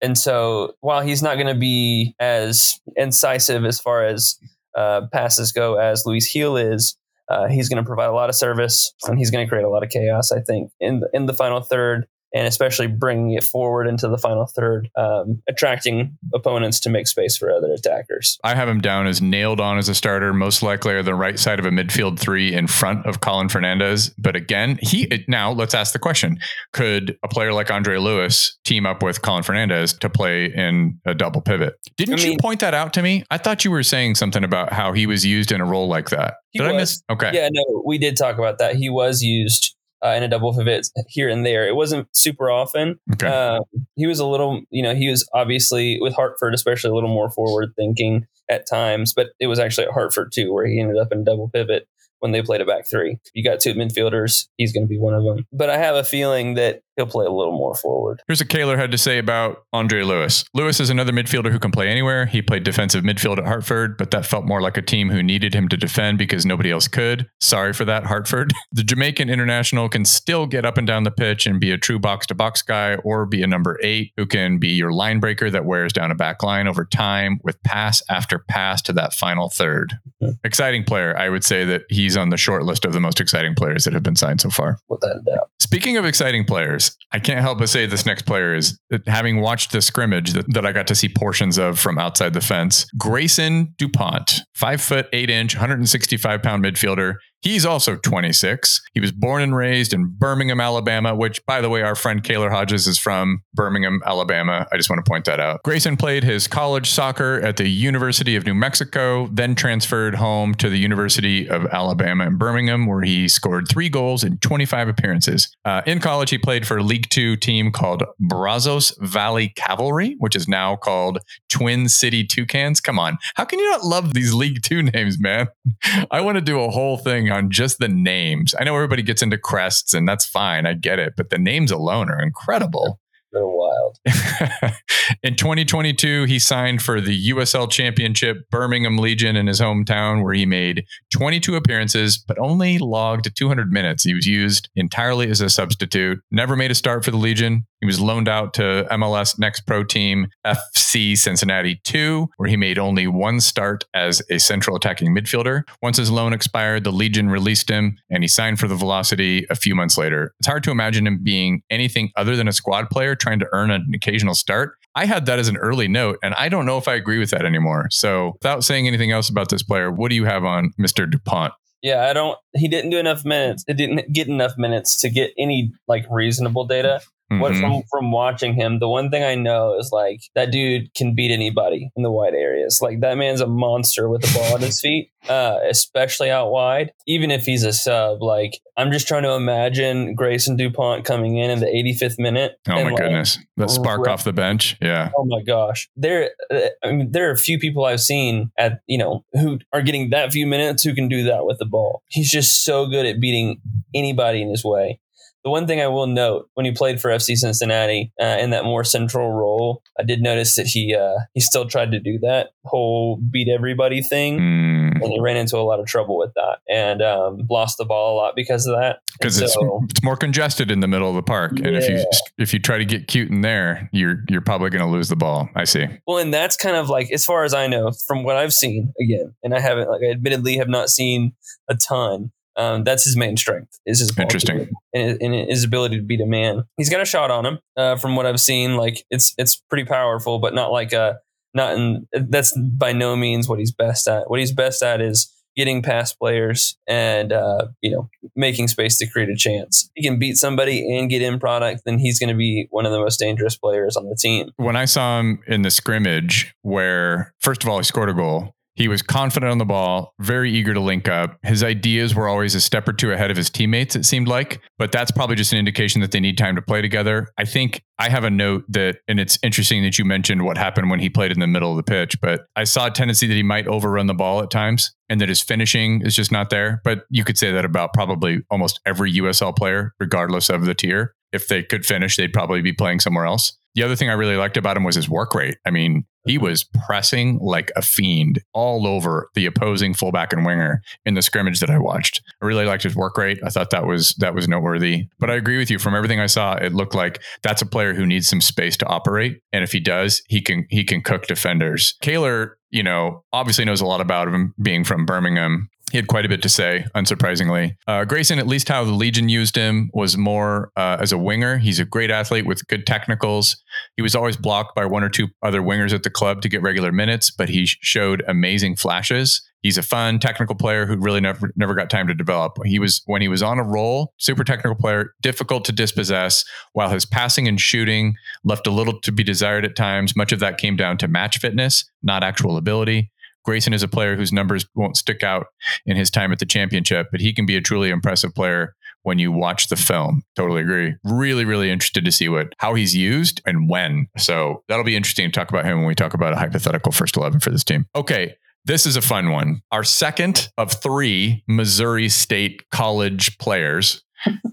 and so while he's not going to be as incisive as far as uh, passes go as Luis Gil is, uh, he's going to provide a lot of service and he's going to create a lot of chaos. I think in the, in the final third, and especially bringing it forward into the final third, um, attracting opponents to make space for other attackers. I have him down as nailed on as a starter, most likely on the right side of a midfield three in front of Colin Fernandez. But again, he now let's ask the question: Could a player like Andre Lewis team up with Colin Fernandez to play in a double pivot? Didn't I you point that out to me? I thought you were saying something about how he was used in a role like that. He Did I was. miss? Okay. Yeah, no, we did talk about that. He was used uh, in a double pivot here and there. It wasn't super often. Okay. Um, he was a little, you know, he was obviously with Hartford, especially a little more forward thinking at times, but it was actually at Hartford too, where he ended up in double pivot when they played a back three. You got two midfielders, he's going to be one of them. But I have a feeling that he'll play a little more forward. Here's what Kaylor had to say about Andre Lewis. Lewis is another midfielder who can play anywhere. He played defensive midfield at Hartford, but that felt more like a team who needed him to defend because nobody else could. Sorry for that, Hartford. The Jamaican international can still get up and down the pitch and be a true box to box guy or be a number eight who can be your line breaker that wears down a back line over time with pass after pass to that final third. Mhm. Exciting player. I would say that he's on the short list of the most exciting players that have been signed so far. Without a doubt. Speaking of exciting players, I can't help but say this next player is that having watched the scrimmage that, that I got to see portions of from outside the fence. Grayson DuPont, five foot eight inch, 165 pound midfielder. He's also 26. He was born and raised in Birmingham, Alabama, which, by the way, our friend Kaylor Hodges is from Birmingham, Alabama. I just want to point that out. Grayson played his college soccer at the University of New Mexico, then transferred home to the University of Alabama in Birmingham, where he scored three goals in 25 appearances. Uh, in college, he played for a League Two team called Brazos Valley Cavalry, which is now called Twin City Toucans. Come on. How can you not love these League Two names, man? I want to do a whole thing on just the names. I know everybody gets into crests, and that's fine. I get it. But the names alone are incredible. They're wild. in 2022, he signed for the USL Championship Birmingham Legion in his hometown, where he made 22 appearances, but only logged 200 minutes. He was used entirely as a substitute, never made a start for the Legion. He was loaned out to MLS Next Pro Team FC Cincinnati 2, where he made only one start as a central attacking midfielder. Once his loan expired, the Legion released him and he signed for the Velocity a few months later. It's hard to imagine him being anything other than a squad player trying to earn an occasional start. I had that as an early note, and I don't know if I agree with that anymore. So, without saying anything else about this player, what do you have on Mr. DuPont? Yeah, I don't. He didn't do enough minutes. It didn't get enough minutes to get any like reasonable data. What Mhm. from from watching him, the one thing I know is like that dude can beat anybody in the wide areas. Like that man's a monster with the ball at his feet, uh, especially out wide. Even if he's a sub, like I'm just trying to imagine Grayson Dupont coming in in the 85th minute. Oh my like, goodness. The spark rip- off the bench. Yeah. Oh my gosh, there. uh, I mean, there are a few people I've seen at you know who are getting that few minutes who can do that with the ball. He's just so good at beating anybody in his way. The one thing I will note when he played for FC Cincinnati uh, in that more central role, I did notice that he uh, he still tried to do that whole beat everybody thing, Mm. and he ran into a lot of trouble with that and um, lost the ball a lot because of that. because it's so- it's more congested in the middle of the park, and if you if you try to get cute in there, you're you're probably going to lose the ball. I see. Well, and that's kind of like, as far as I know, from what I've seen, again, and I haven't, like, I admittedly have not seen a ton. Um, that's his main strength is his Interesting. and, and his ability to beat a man. He's got a shot on him. Uh, from what I've seen, like it's it's pretty powerful, but not like a not in. That's by no means what he's best at. What he's best at is getting past players and uh, you know making space to create a chance. He can beat somebody and get in product, then he's going to be one of the most dangerous players on the team. When I saw him in the scrimmage, where first of all he scored a goal, he was confident on the ball, very eager to link up. His ideas were always a step or two ahead of his teammates. It seemed like, but that's probably just an indication that they need time to play together. I think I have a note that, and it's interesting that you mentioned what happened when he played in the middle of the pitch, but I saw a tendency that he might overrun the ball at times and that his finishing is just not there. But you could say that about probably almost every USL player, regardless of the tier. If they could finish, they'd probably be playing somewhere else. The other thing I really liked about him was his work rate. I mean, he mm-hmm. was pressing like a fiend all over the opposing fullback and winger in the scrimmage that I watched. I really liked his work rate. I thought that was that was noteworthy. But I agree with you. From everything I saw, it looked like that's a player who needs some space to operate. And if he does, he can he can cook defenders. Kaylor, you know, obviously knows a lot about him being from Birmingham. He had quite a bit to say, unsurprisingly. Uh, Grayson, at least how the Legion used him, was more uh, as a winger. He's a great athlete with good technicals. He was always blocked by one or two other wingers at the club to get regular minutes, but he showed amazing flashes. He's a fun technical player who really never never got time to develop. He was when he was on a roll, super technical player, difficult to dispossess, while his passing and shooting left a little to be desired at times. Much of that came down to match fitness, not actual ability. Grayson is a player whose numbers won't stick out in his time at the championship, but he can be a truly impressive player when you watch the film. Totally agree. Really, really interested to see what how he's used and when. So that'll be interesting to talk about him when we talk about a hypothetical first eleven for this team. Okay. This is a fun one. Our second of three Missouri State college players.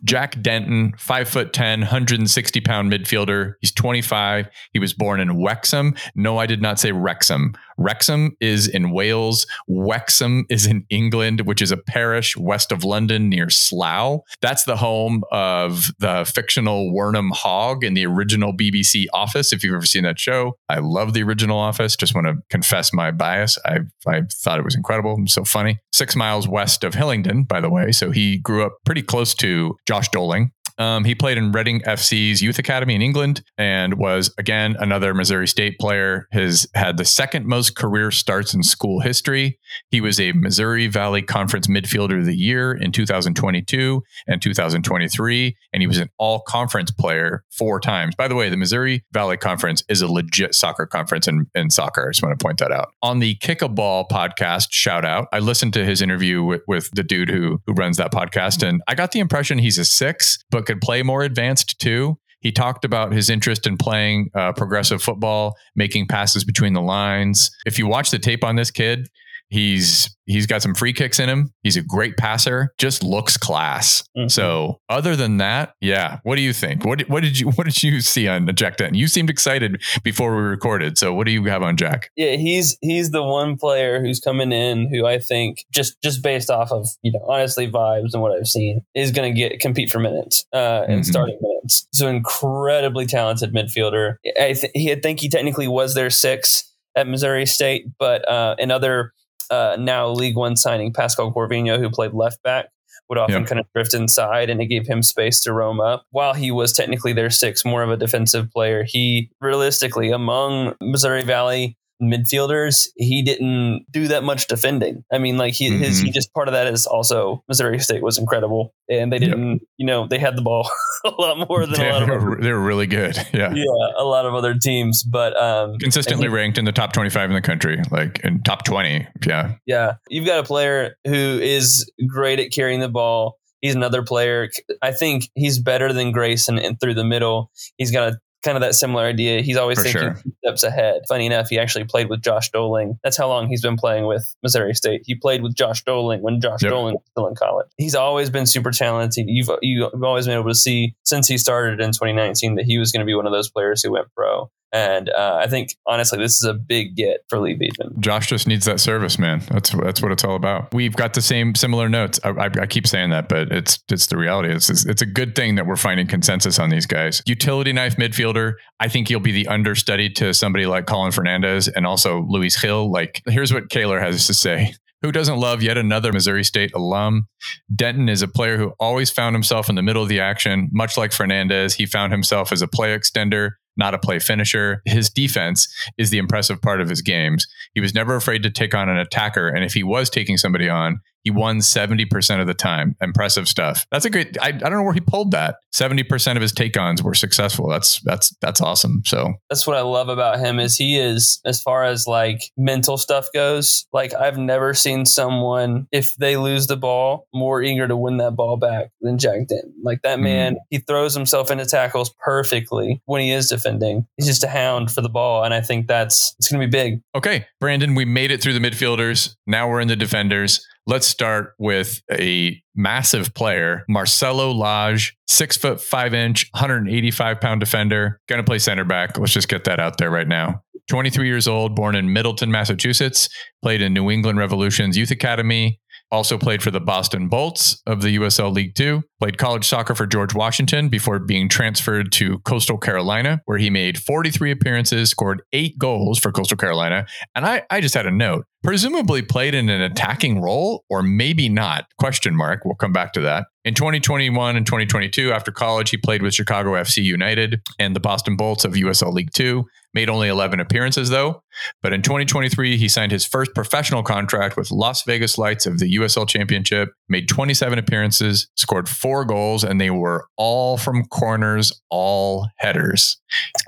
Jack Denton, five foot 10, 160 pound midfielder. He's 25. He was born in Wexham. No, I did not say Wrexham. Wrexham is in Wales. Wexham is in England, which is a parish west of London near Slough. That's the home of the fictional Wernham Hogg in the original BBC Office. If you've ever seen that show, I love the original Office. Just want to confess my bias. I, I thought it was incredible. So funny. Six miles west of Hillingdon, by the way. So he grew up pretty close to Josh Dolling. Um, he played in Reading FC's youth academy in England and was again another Missouri State player. His had the second most career starts in school history. He was a Missouri Valley Conference midfielder of the year in 2022 and 2023, and he was an all conference player four times. By the way, the Missouri Valley Conference is a legit soccer conference in, in soccer. I just want to point that out. On the Kick a Ball podcast, shout out, I listened to his interview with, with the dude who who runs that podcast, and I got the impression he's a six, but could play more advanced too. He talked about his interest in playing uh, progressive football, making passes between the lines. If you watch the tape on this kid, he's he's got some free kicks in him. He's a great passer. Just looks class. Mm-hmm. So other than that, yeah. What do you think? What what did you what did you see on Jack Denton? You seemed excited before we recorded. So what do you have on Jack? Yeah, he's he's the one player who's coming in who I think just just based off of you know honestly vibes and what I've seen is going to get compete for minutes uh, and mm-hmm. starting minutes. So incredibly talented midfielder. I, th- he, I think he technically was their six at Missouri State, but uh, in other uh, now League One signing Pascal Corvino, who played left back, would often yep. kind of drift inside, and it gave him space to roam up. While he was technically their six, more of a defensive player, he realistically among Missouri Valley midfielders, he didn't do that much defending. I mean, like he mm-hmm. his he just part of that is also Missouri State was incredible, and they didn't, yep. you know, they had the ball a lot more than they, a lot of other, they're really good. Yeah, yeah, a lot of other teams, but um, consistently he, ranked in the top twenty five in the country, like in top twenty. Yeah, yeah. You've got a player who is great at carrying the ball. He's another player. I think he's better than Grayson and through the middle. He's got a kind of that similar idea. He's always For thinking sure. steps ahead. Funny enough, he actually played with Josh Dolling. That's how long he's been playing with Missouri State. He played with Josh Dolling when Josh yep. Dolling was still in college. He's always been super talented. You've you've always been able to see since he started in 2019 that he was going to be one of those players who went pro. And uh, I think honestly, this is a big get for Leigh Veidman. Josh just needs that service, man. That's that's what it's all about. We've got the same similar notes. I, I, I keep saying that, but it's it's the reality. It's it's a good thing that we're finding consensus on these guys. Utility knife midfielder. I think he'll be the understudy to somebody like Colin Fernandez and also Luis Gil. Like, here's what Kaylor has to say. Who doesn't love yet another Missouri State alum? Denton is a player who always found himself in the middle of the action. Much like Fernandez, he found himself as a play extender not a play finisher. His defense is the impressive part of his games. He was never afraid to take on an attacker. And if he was taking somebody on, he won 70% of the time. Impressive stuff. That's a great I, I don't know where he pulled that. 70% of his take-ons were successful. That's that's that's awesome. So That's what I love about him is he is as far as like mental stuff goes, like I've never seen someone if they lose the ball more eager to win that ball back than Jack Denton. Like that man, mm. he throws himself into tackles perfectly when he is defending. He's just a hound for the ball and I think that's it's going to be big. Okay, Brandon, we made it through the midfielders. Now we're in the defenders. Let's start with a massive player, Marcelo Lage, six foot five inch, 185 pound defender, going to play center back. Let's just get that out there right now. 23 years old, born in Middleton, Massachusetts, played in New England Revolution's Youth Academy, also played for the Boston Bolts of the USL League Two. Played college soccer for George Washington before being transferred to Coastal Carolina, where he made 43 appearances, scored eight goals for Coastal Carolina. And I, I just had a note. Presumably played in an attacking role, or maybe not. Question mark. We'll come back to that. In 2021 and 2022, after college, he played with Chicago FC United and the Boston Bolts of USL League Two. Made only 11 appearances though. But in 2023, he signed his first professional contract with Las Vegas Lights of the USL Championship, made 27 appearances, scored four goals, and they were all from corners, all headers.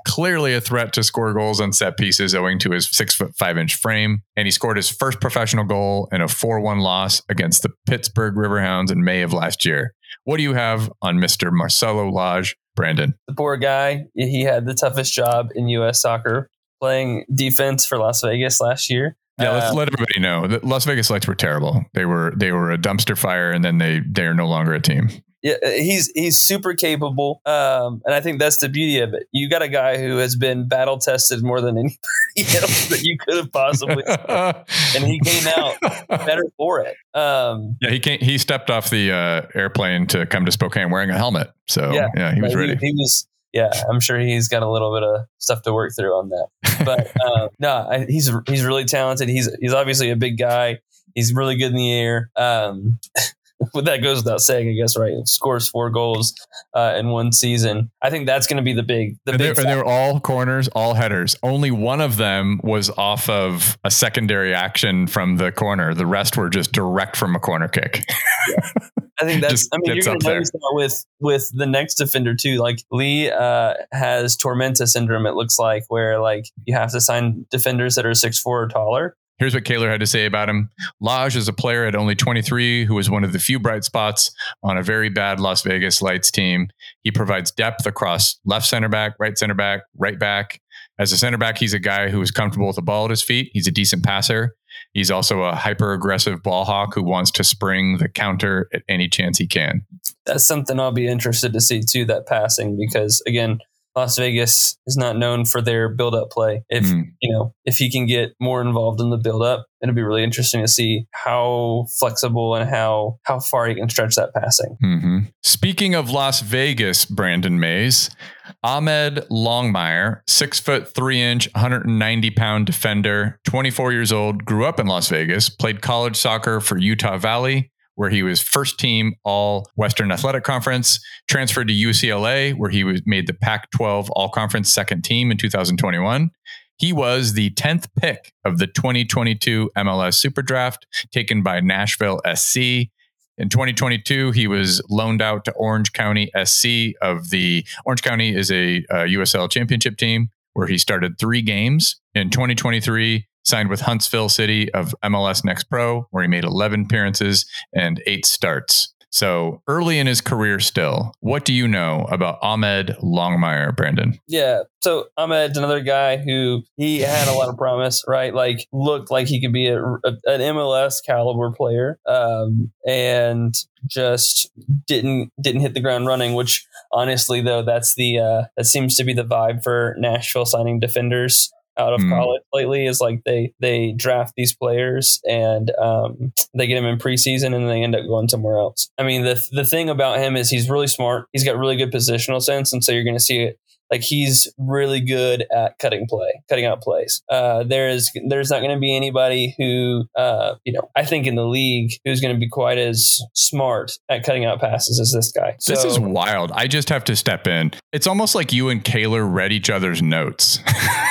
Clearly a threat to score goals on set pieces owing to his six foot five inch frame. And he scored his first professional goal in a 4 1 loss against the Pittsburgh Riverhounds in May of last year. What do you have on Mr. Marcelo Lage Brandon. The poor guy, he had the toughest job in U.S. soccer playing defense for Las Vegas last year. Yeah, let's uh, let everybody know that Las Vegas Lights were terrible. They were they were a dumpster fire, and then they they are no longer a team. Yeah, uh, he's he's super capable, um, and I think that's the beauty of it. You got a guy who has been battle tested more than anybody else that you could have possibly, and he came out better for it. Um, yeah, he came, he stepped off the uh, airplane to come to Spokane wearing a helmet, so yeah, yeah he was ready. He, he, was. Yeah, I'm sure he's got a little bit of stuff to work through on that. But uh, no, I, he's he's really talented. He's he's obviously a big guy. He's really good in the air. Um, well, that goes without saying, I guess, right? Scores four goals uh, in one season. I think that's going to be the big, the and big. They, they were all corners, all headers. Only one of them was off of a secondary action from the corner. The rest were just direct from a corner kick. Yeah. I think that's. I mean, you're going to notice that with with the next defender too. Like Leigh uh, has Tormenta syndrome. It looks like where like you have to sign defenders that are six four or taller. Here's what Kaylor had to say about him. Lage is a player at only 23 who was one of the few bright spots on a very bad Las Vegas Lights team. He provides depth across left center back, right center back, right back. As a center back, he's a guy who is comfortable with the ball at his feet. He's a decent passer. He's also a hyper aggressive ball hawk who wants to spring the counter at any chance he can. That's something I'll be interested to see too, that passing, because again, Las Vegas is not known for their build up play. If mm. you know, if he can get more involved in the build up, it'll be really interesting to see how flexible and how how far he can stretch that passing. Mm-hmm. Speaking of Las Vegas, Brandon Mays, Ahmed Longmire, six foot three inch, 190 pound defender, 24 years old, grew up in Las Vegas, played college soccer for Utah Valley, where he was first team All Western Athletic Conference, transferred to UCLA, where he was made the Pac 12 All Conference second team in 2021. He was the 10th pick of the 2022 MLS Super Draft, taken by Nashville SC. In 2022, he was loaned out to Orange County SC of the Orange County is a, uh, a USL championship team where he started three games. In 2023, signed with Huntsville City of MLS Next Pro, where he made 11 appearances and eight starts. So early in his career, still, what do you know about Ahmed Longmire, Brandon? Yeah, so Ahmed's another guy who he had a lot of promise, right? Like looked like he could be a, a, an MLS caliber player, um, and just didn't didn't hit the ground running. Which honestly, though, that's the uh, that seems to be the vibe for Nashville signing defenders out of mm. college lately is like they they draft these players and um, they get them in preseason and they end up going somewhere else. I mean the the thing about him is he's really smart. He's got really good positional sense, and so you're going to see it like he's really good at cutting play, cutting out plays. Uh, there is there's not going to be anybody who uh, you know I think in the league who's going to be quite as smart at cutting out passes as this guy. So, this is wild. I just have to step in. It's almost like you and Kaylor read each other's notes.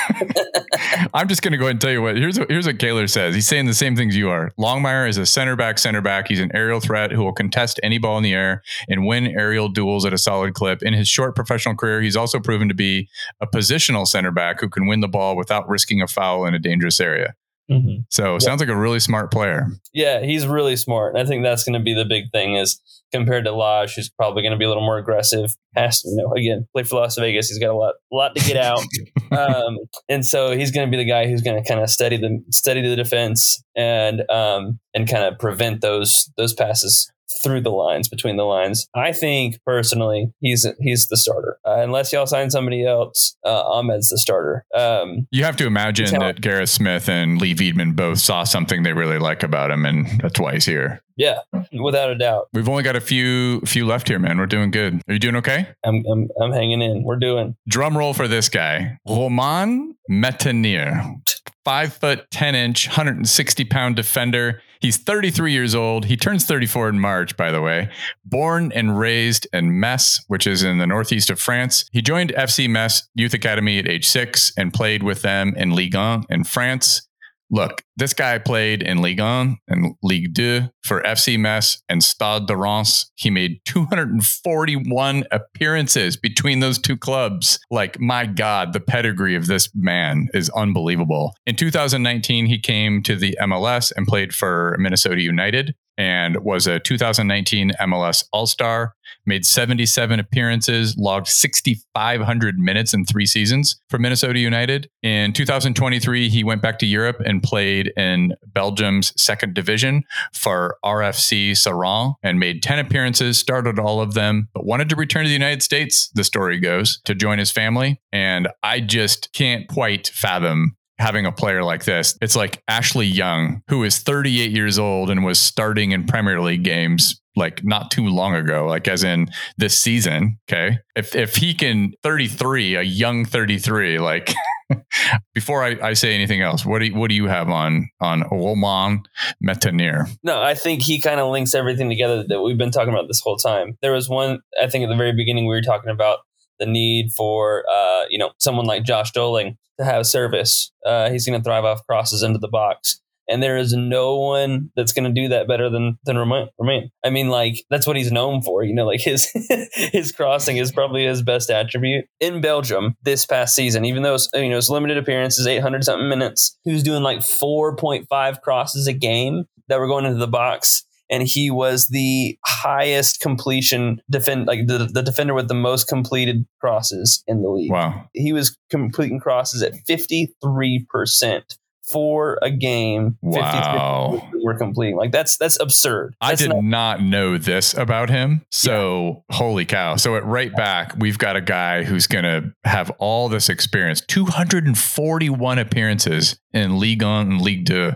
I'm just going to go ahead and tell you what. Here's what, here's what Kaylor says. He's saying the same things you are. Longmire is a center back, center back. He's an aerial threat who will contest any ball in the air and win aerial duels at a solid clip. In his short professional career, he's also proven to be a positional center back who can win the ball without risking a foul in a dangerous area. Mm-hmm. So sounds like a really smart player. Yeah, he's really smart. I think that's going to be the big thing is compared to Lage, who's probably going to be a little more aggressive. Has to, you know, again, play for Las Vegas. He's got a lot, a lot to get out, um, and so he's going to be the guy who's going to kind of study the study the defense and um, and kind of prevent those those passes through the lines, between the lines. I think personally, he's he's the starter. Uh, unless y'all sign somebody else, uh, Ahmed's the starter. Um, you have to imagine that Gareth Smith and Leigh Veidman both saw something they really like about him, and that's why he's here. Yeah, without a doubt. We've only got a few few left here, man. We're doing good. Are you doing okay? I'm I'm, I'm hanging in. We're doing. Drum roll for this guy, Romain Métanire, five foot ten inch, 160 pound defender. He's 33 years old. He turns 34 in March, by the way. Born and raised in Metz, which is in the northeast of France. He joined FC Metz Youth Academy at age six and played with them in Ligue 1 in France. Look, this guy played in Ligue 1 and Ligue 2 for FC Metz and Stade de Reims. He made 241 appearances between those two clubs. Like, my God, the pedigree of this man is unbelievable. In 2019, he came to the MLS and played for Minnesota United and was a 2019 MLS All Star, made 77 appearances, logged 6,500 minutes in three seasons for Minnesota United. In 2023, he went back to Europe and played in Belgium's second division for RFC Seraing and made 10 appearances, started all of them, but wanted to return to the United States, the story goes, to join his family. And I just can't quite fathom having a player like this. It's like Ashley Young, who is 38 years old and was starting in Premier League games like not too long ago, like as in this season. Okay. If if he can 33, a young 33, like Before I, I, say anything else, what do you, what do you have on on Romain Métanire? No, I think he kind of links everything together that we've been talking about this whole time. There was one, I think, at the very beginning we were talking about the need for uh, you know someone like Josh Dolling to have service. Uh, he's going to thrive off crosses into the box and there is no one that's going to do that better than than Romain. I mean, like that's what he's known for. You know, like his his crossing is probably his best attribute in Belgium this past season. Even though you know it's limited appearances, eight hundred something minutes, he was doing like four point five crosses a game that were going into the box. And he was the highest completion defend, like the, the defender with the most completed crosses in the league. Wow! He was completing crosses at fifty three percent for a game. Wow, we're completing. Like that's that's absurd. That's I did not-, not know this about him. So yeah. holy cow! So at right back, we've got a guy who's going to have all this experience. Two hundred and forty-one appearances in Ligue 1 and Ligue 2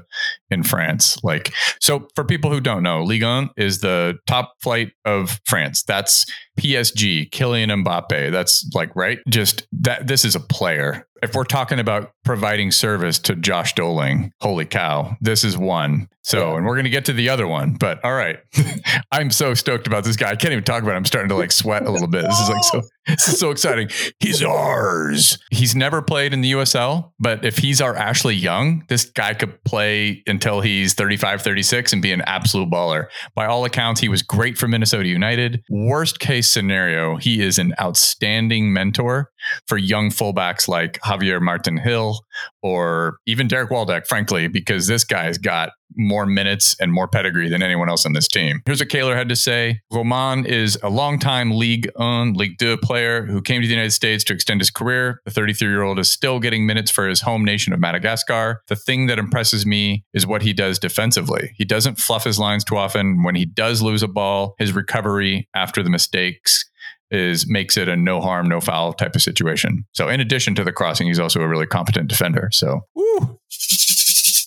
in France. Like, so for people who don't know, Ligue 1 is the top flight of France. That's PSG, Kylian Mbappe. That's like, right? Just that this is a player. If we're talking about providing service to Josh Dolling, holy cow, this is one. So, yeah. and we're going to get to the other one, but all right. I'm so stoked about this guy. I can't even talk about it. I'm starting to like sweat a little bit. This is like so, this is so exciting. He's ours. He's never played in the USL, but if he's our Ashley Young, this guy could play until he's 35, 36 and be an absolute baller. By all accounts, he was great for Minnesota United. Worst case scenario, he is an outstanding mentor for young fullbacks like Javier Martin Hill or even Derek Waldeck, frankly, because this guy's got more minutes and more pedigree than anyone else on this team. Here's what Kaylor had to say. Romain is a longtime League 1, League 2 player who came to the United States to extend his career. The 33 year old is still getting minutes for his home nation of Madagascar. The thing that impresses me is what he does defensively. He doesn't fluff his lines too often. When he does lose a ball, his recovery after the mistakes is makes it a no harm, no foul type of situation. So in addition to the crossing, he's also a really competent defender. So woo,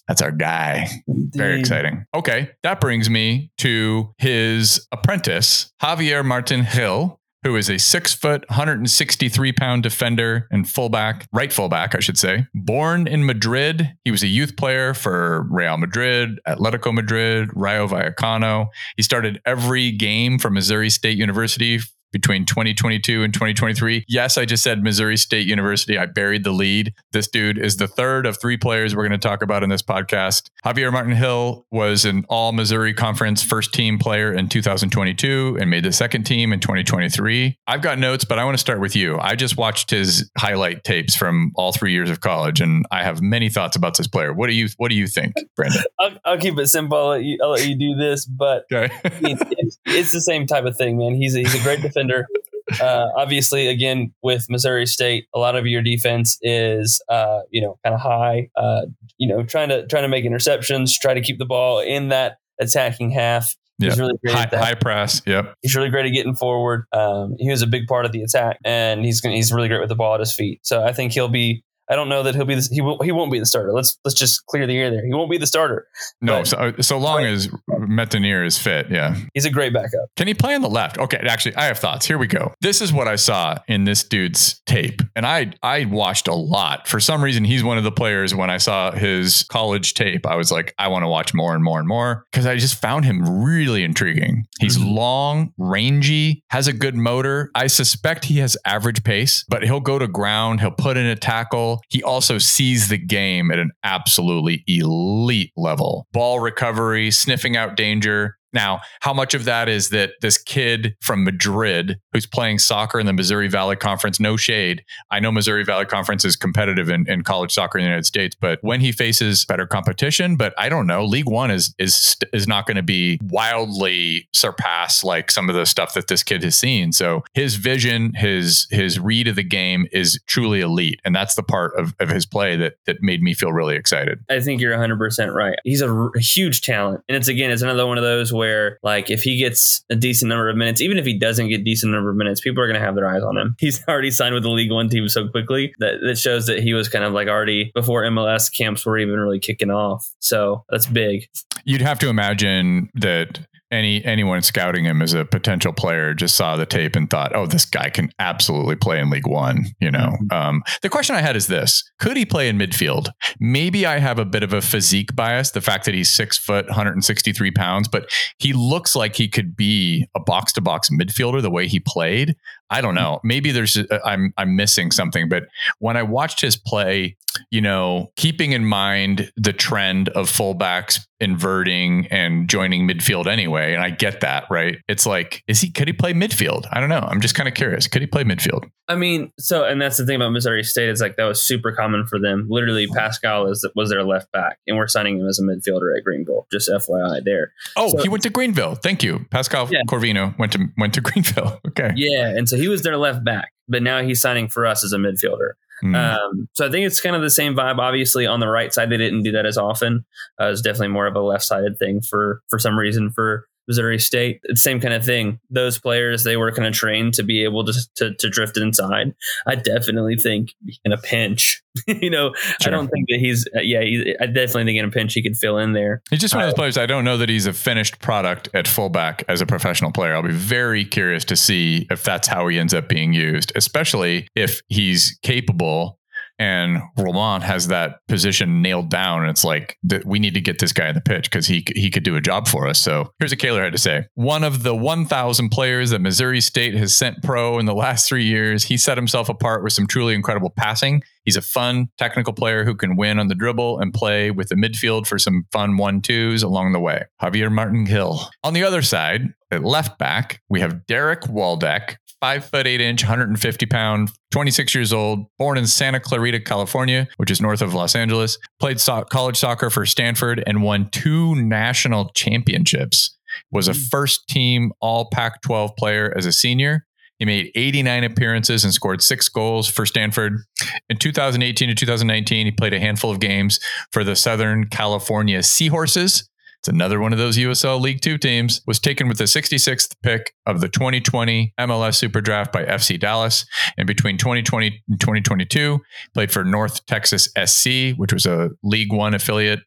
that's our guy. Very exciting. Okay. That brings me to his apprentice, Javier Martin Hill, who is a six foot, 163 pound defender and fullback, right fullback, I should say. Born in Madrid, he was a youth player for Real Madrid, Atletico Madrid, Rayo Vallecano. He started every game for Missouri State University between 2022 and 2023. Yes, I just said Missouri State University. I buried the lead. This dude is the third of three players we're going to talk about in this podcast. Javier Martin Hill was an all Missouri Conference first team player in 2022 and made the second team in 2023. I've got notes, but I want to start with you. I just watched his highlight tapes from all three years of college, and I have many thoughts about this player. What do you What do you think, Brandon? I'll, I'll keep it simple. I'll let you, I'll let you do this, but okay. it's, it's, the same type of thing, man. He's a, he's a great defender defender. Uh, obviously, again with Missouri State, a lot of your defense is uh, you know kind of high. Uh, you know, trying to trying to make interceptions, try to keep the ball in that attacking half. He's really great high, high, press. Yep. He's really great at getting forward. Um, he was a big part of the attack, and he's he's really great with the ball at his feet. So I think he'll be I don't know that he'll be the, he won't he won't be the starter. Let's let's just clear the air there. He won't be the starter. No, but, so, uh, so long as Métanire is fit, yeah. He's a great backup. Can he play on the left? Okay, actually, I have thoughts. Here we go. This is what I saw in this dude's tape, and I I watched a lot. For some reason, he's one of the players. When I saw his college tape, I was like, I want to watch more and more and more because I just found him really intriguing. He's mm-hmm. long, rangy, has a good motor. I suspect he has average pace, but he'll go to ground. He'll put in a tackle he also sees the game at an absolutely elite level. Ball recovery, sniffing out danger, now, how much of that is that this kid from Madrid who's playing soccer in the Missouri Valley Conference, no shade. I know Missouri Valley Conference is competitive in, in college soccer in the United States, but when he faces better competition, but I don't know, League One is is is not going to be wildly surpass like some of the stuff that this kid has seen. So his vision, his his read of the game is truly elite. And that's the part of, of his play that that made me feel really excited. I think you're 100% right. He's a huge talent. And it's again, it's another one of those where like if he gets a decent number of minutes, even if he doesn't get decent number of minutes, people are going to have their eyes on him. He's already signed with the League One team so quickly that that shows that he was kind of like already before MLS camps were even really kicking off. So that's big. You'd have to imagine that any anyone scouting him as a potential player just saw the tape and thought, "Oh, this guy can absolutely play in League One." You know, mm-hmm. um, the question I had is this: Could he play in midfield? Maybe I have a bit of a physique bias, the fact that he's six foot, 163 pounds, but he looks like he could be a box to box midfielder the way he played. I don't know. Maybe there's I'm I'm missing something, but when I watched his play, you know, keeping in mind the trend of fullbacks inverting and joining midfield anyway, and I get that, right? It's like, is he could he play midfield? I don't know. I'm just kind of curious. Could he play midfield? I mean, so and that's the thing about Missouri State is like that was super common for them. Literally, Pascal is was their left back, and we're signing him as a midfielder at Greenville. Just FYI, there. Oh, so, he went to Greenville. Thank you, Pascal yeah. Corvino went to went to Greenville. Okay. Yeah, and so he was their left back, but now he's signing for us as a midfielder. Mm. Um, so I think it's kind of the same vibe. Obviously, on the right side, they didn't do that as often. Uh, it's definitely more of a left sided thing for for some reason for Missouri State. It's same kind of thing. Those players they were kind of trained to be able to, to, to drift inside. I definitely think in a pinch, you know, sure. I don't think that he's uh, yeah. He, I definitely think in a pinch he could fill in there. He's just one of those uh, players. I don't know that he's a finished product at fullback as a professional player. I'll be very curious to see if that's how he ends up being used, especially if he's capable and Romain has that position nailed down. And it's like, we need to get this guy in the pitch because he, he could do a job for us. So here's what Kaylor had to say. One of the 1,000 players that Missouri State has sent pro in the last three years, he set himself apart with some truly incredible passing. He's a fun technical player who can win on the dribble and play with the midfield for some fun one twos along the way. Javier Martin Hill. On the other side, at left back, we have Derek Waldeck, five foot eight inch, 150 pound, 26 years old, born in Santa Clarita, California, which is north of Los Angeles. Played so- college soccer for Stanford and won two national championships. Was a hmm. first team All Pac 12 player as a senior. He made 89 appearances and scored six goals for Stanford. In 2018 to 2019, he played a handful of games for the Southern California Seahorses it's another one of those USL League Two teams. Was taken with the 66th pick of the 2020 MLS Super Draft by FC Dallas. And between 2020 and 2022, played for North Texas SC, which was a League One affiliate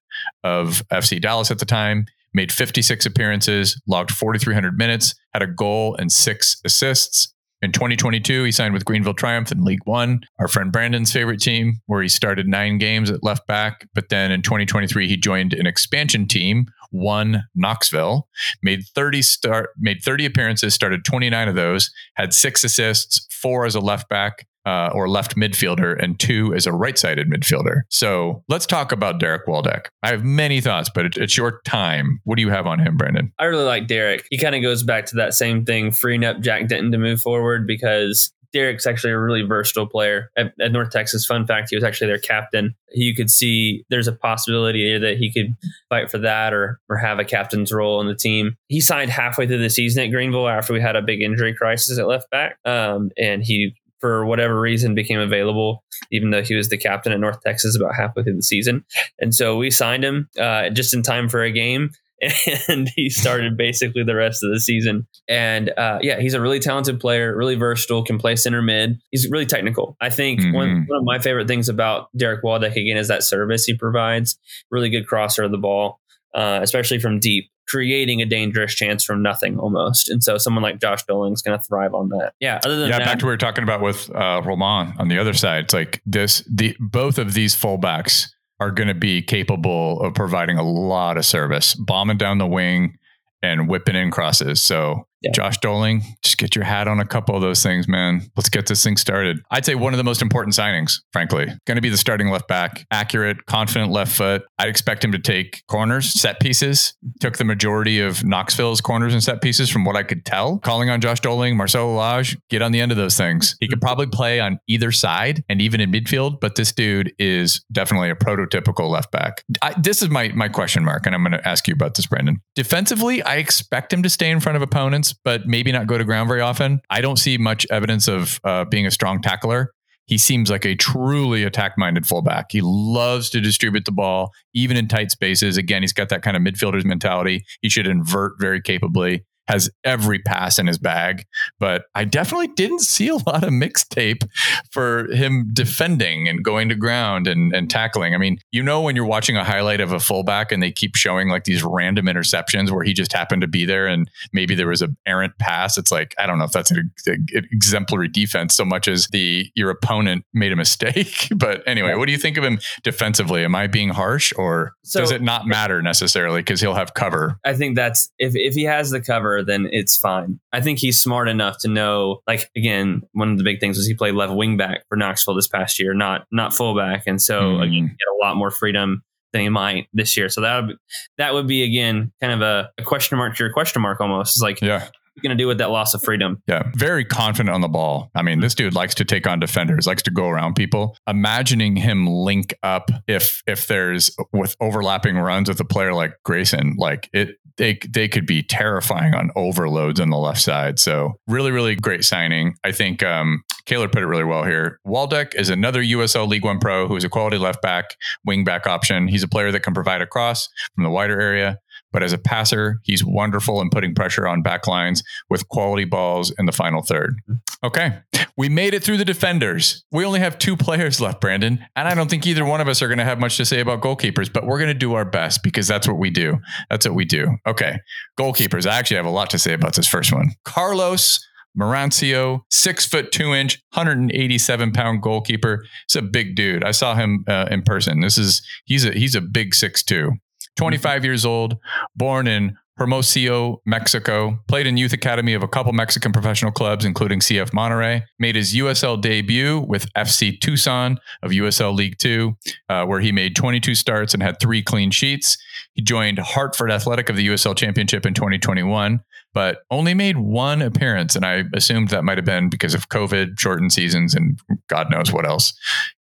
of FC Dallas at the time. Made 56 appearances, logged 4,300 minutes, had a goal and six assists. In 2022, he signed with Greenville Triumph in League One, our friend Brandon's favorite team, where he started nine games at left back. But then in 2023, he joined an expansion team, one Knoxville, made 30 start, made 30 appearances, started 29 of those, had six assists, four as a left back, uh, or left midfielder and two as a right sided midfielder. So let's talk about Derek Waldeck. I have many thoughts, but it, it's your time. What do you have on him, Brandon? I really like Derek. He kind of goes back to that same thing, freeing up Jack Denton to move forward because Derek's actually a really versatile player at, at, North Texas. Fun fact, he was actually their captain. You could see there's a possibility that he could fight for that or or have a captain's role in the team. He signed halfway through the season at Greenville after we had a big injury crisis at left back, um, and he for whatever reason became available, even though he was the captain at North Texas about halfway through the season. And so we signed him uh, just in time for a game. And he started basically the rest of the season. And uh, yeah, he's a really talented player, really versatile, can play center mid. He's really technical. I think mm-hmm. one, one of my favorite things about Derek Waldeck, again, is that service he provides. Really good crosser of the ball, uh, especially from deep creating a dangerous chance from nothing almost. And so someone like Josh Dolling is going to thrive on that. Yeah. Other than yeah, that, back to what we were talking about with uh, Romain on the other side. It's like this, the both of these fullbacks are going to be capable of providing a lot of service, bombing down the wing and whipping in crosses. So yeah. Josh Dolling, just get your hat on a couple of those things, man. Let's get this thing started. I'd say one of the most important signings, frankly, going to be the starting left back. Accurate, confident left foot. I'd expect him to take corners, set pieces. Took the majority of Knoxville's corners and set pieces from what I could tell. Calling on Josh Dolling, Marcelo Lage, get on the end of those things. He could probably play on either side and even in midfield, but this dude is definitely a prototypical left back. I, this is my my question mark, and I'm going to ask you about this, Brandon. Defensively, I expect him to stay in front of opponents but maybe not go to ground very often. I don't see much evidence of uh, being a strong tackler. He seems like a truly attack minded fullback. He loves to distribute the ball, even in tight spaces. Again, he's got that kind of midfielder's mentality. He should invert very capably. Has every pass in his bag. But I definitely didn't see a lot of mixtape for him defending and going to ground and, and tackling. I mean, you know, when you're watching a highlight of a fullback and they keep showing like these random interceptions where he just happened to be there and maybe there was an errant pass. It's like, I don't know if that's an, an exemplary defense so much as the your opponent made a mistake. but anyway, what do you think of him defensively? Am I being harsh or so, does it not matter necessarily because he'll have cover? I think that's if, if he has the cover, then it's fine. I think he's smart enough to know, like, again, one of the big things was he played left wing back for Knoxville this past year, not not fullback. And so mm. again, get a lot more freedom than he might this year. So that would that would be again kind of a, a question mark to your question mark almost. It's like yeah going to do with that loss of freedom? Yeah, very confident on the ball. I mean, this dude likes to take on defenders, likes to go around people. Imagining him link up if if there's with overlapping runs with a player like Grayson, like it they they could be terrifying on overloads on the left side. So really, really great signing. I think um, Kaylor put it really well here. Waldeck is another USL League One pro who is a quality left back, wing back option. He's a player that can provide a cross from the wider area. But as a passer, he's wonderful in putting pressure on back lines with quality balls in the final third. Okay. We made it through the defenders. We only have two players left, Brandon. And I don't think either one of us are going to have much to say about goalkeepers, but we're going to do our best because that's what we do. That's what we do. Okay. Goalkeepers. I actually have a lot to say about this first one. Carlos Merancio, six foot two inch, 187 pound goalkeeper. He's a big dude. I saw him uh, in person. This is he's a he's a big six two. 25 years old, born in Hermosillo, Mexico, played in youth academy of a couple Mexican professional clubs, including CF Monterrey. Made his USL debut with FC Tucson of USL League Two, uh, where he made 22 starts and had three clean sheets. He joined Hartford Athletic of the USL Championship in 2021, but only made one appearance. And I assumed that might have been because of COVID, shortened seasons, and God knows what else.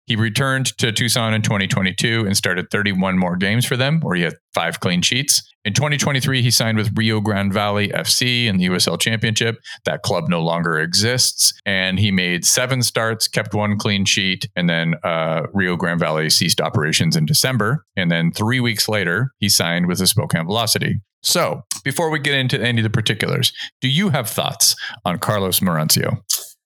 He returned to Tucson in 2022 and started 31 more games for them, where he had five clean sheets. In 2023, he signed with Rio Grande Valley FC in the USL Championship. That club no longer exists. And he made seven starts, kept one clean sheet, and then uh, Rio Grande Valley ceased operations in December. And then three weeks later, he signed with the Spokane Velocity. So, before we get into any of the particulars, do you have thoughts on Carlos Merancio?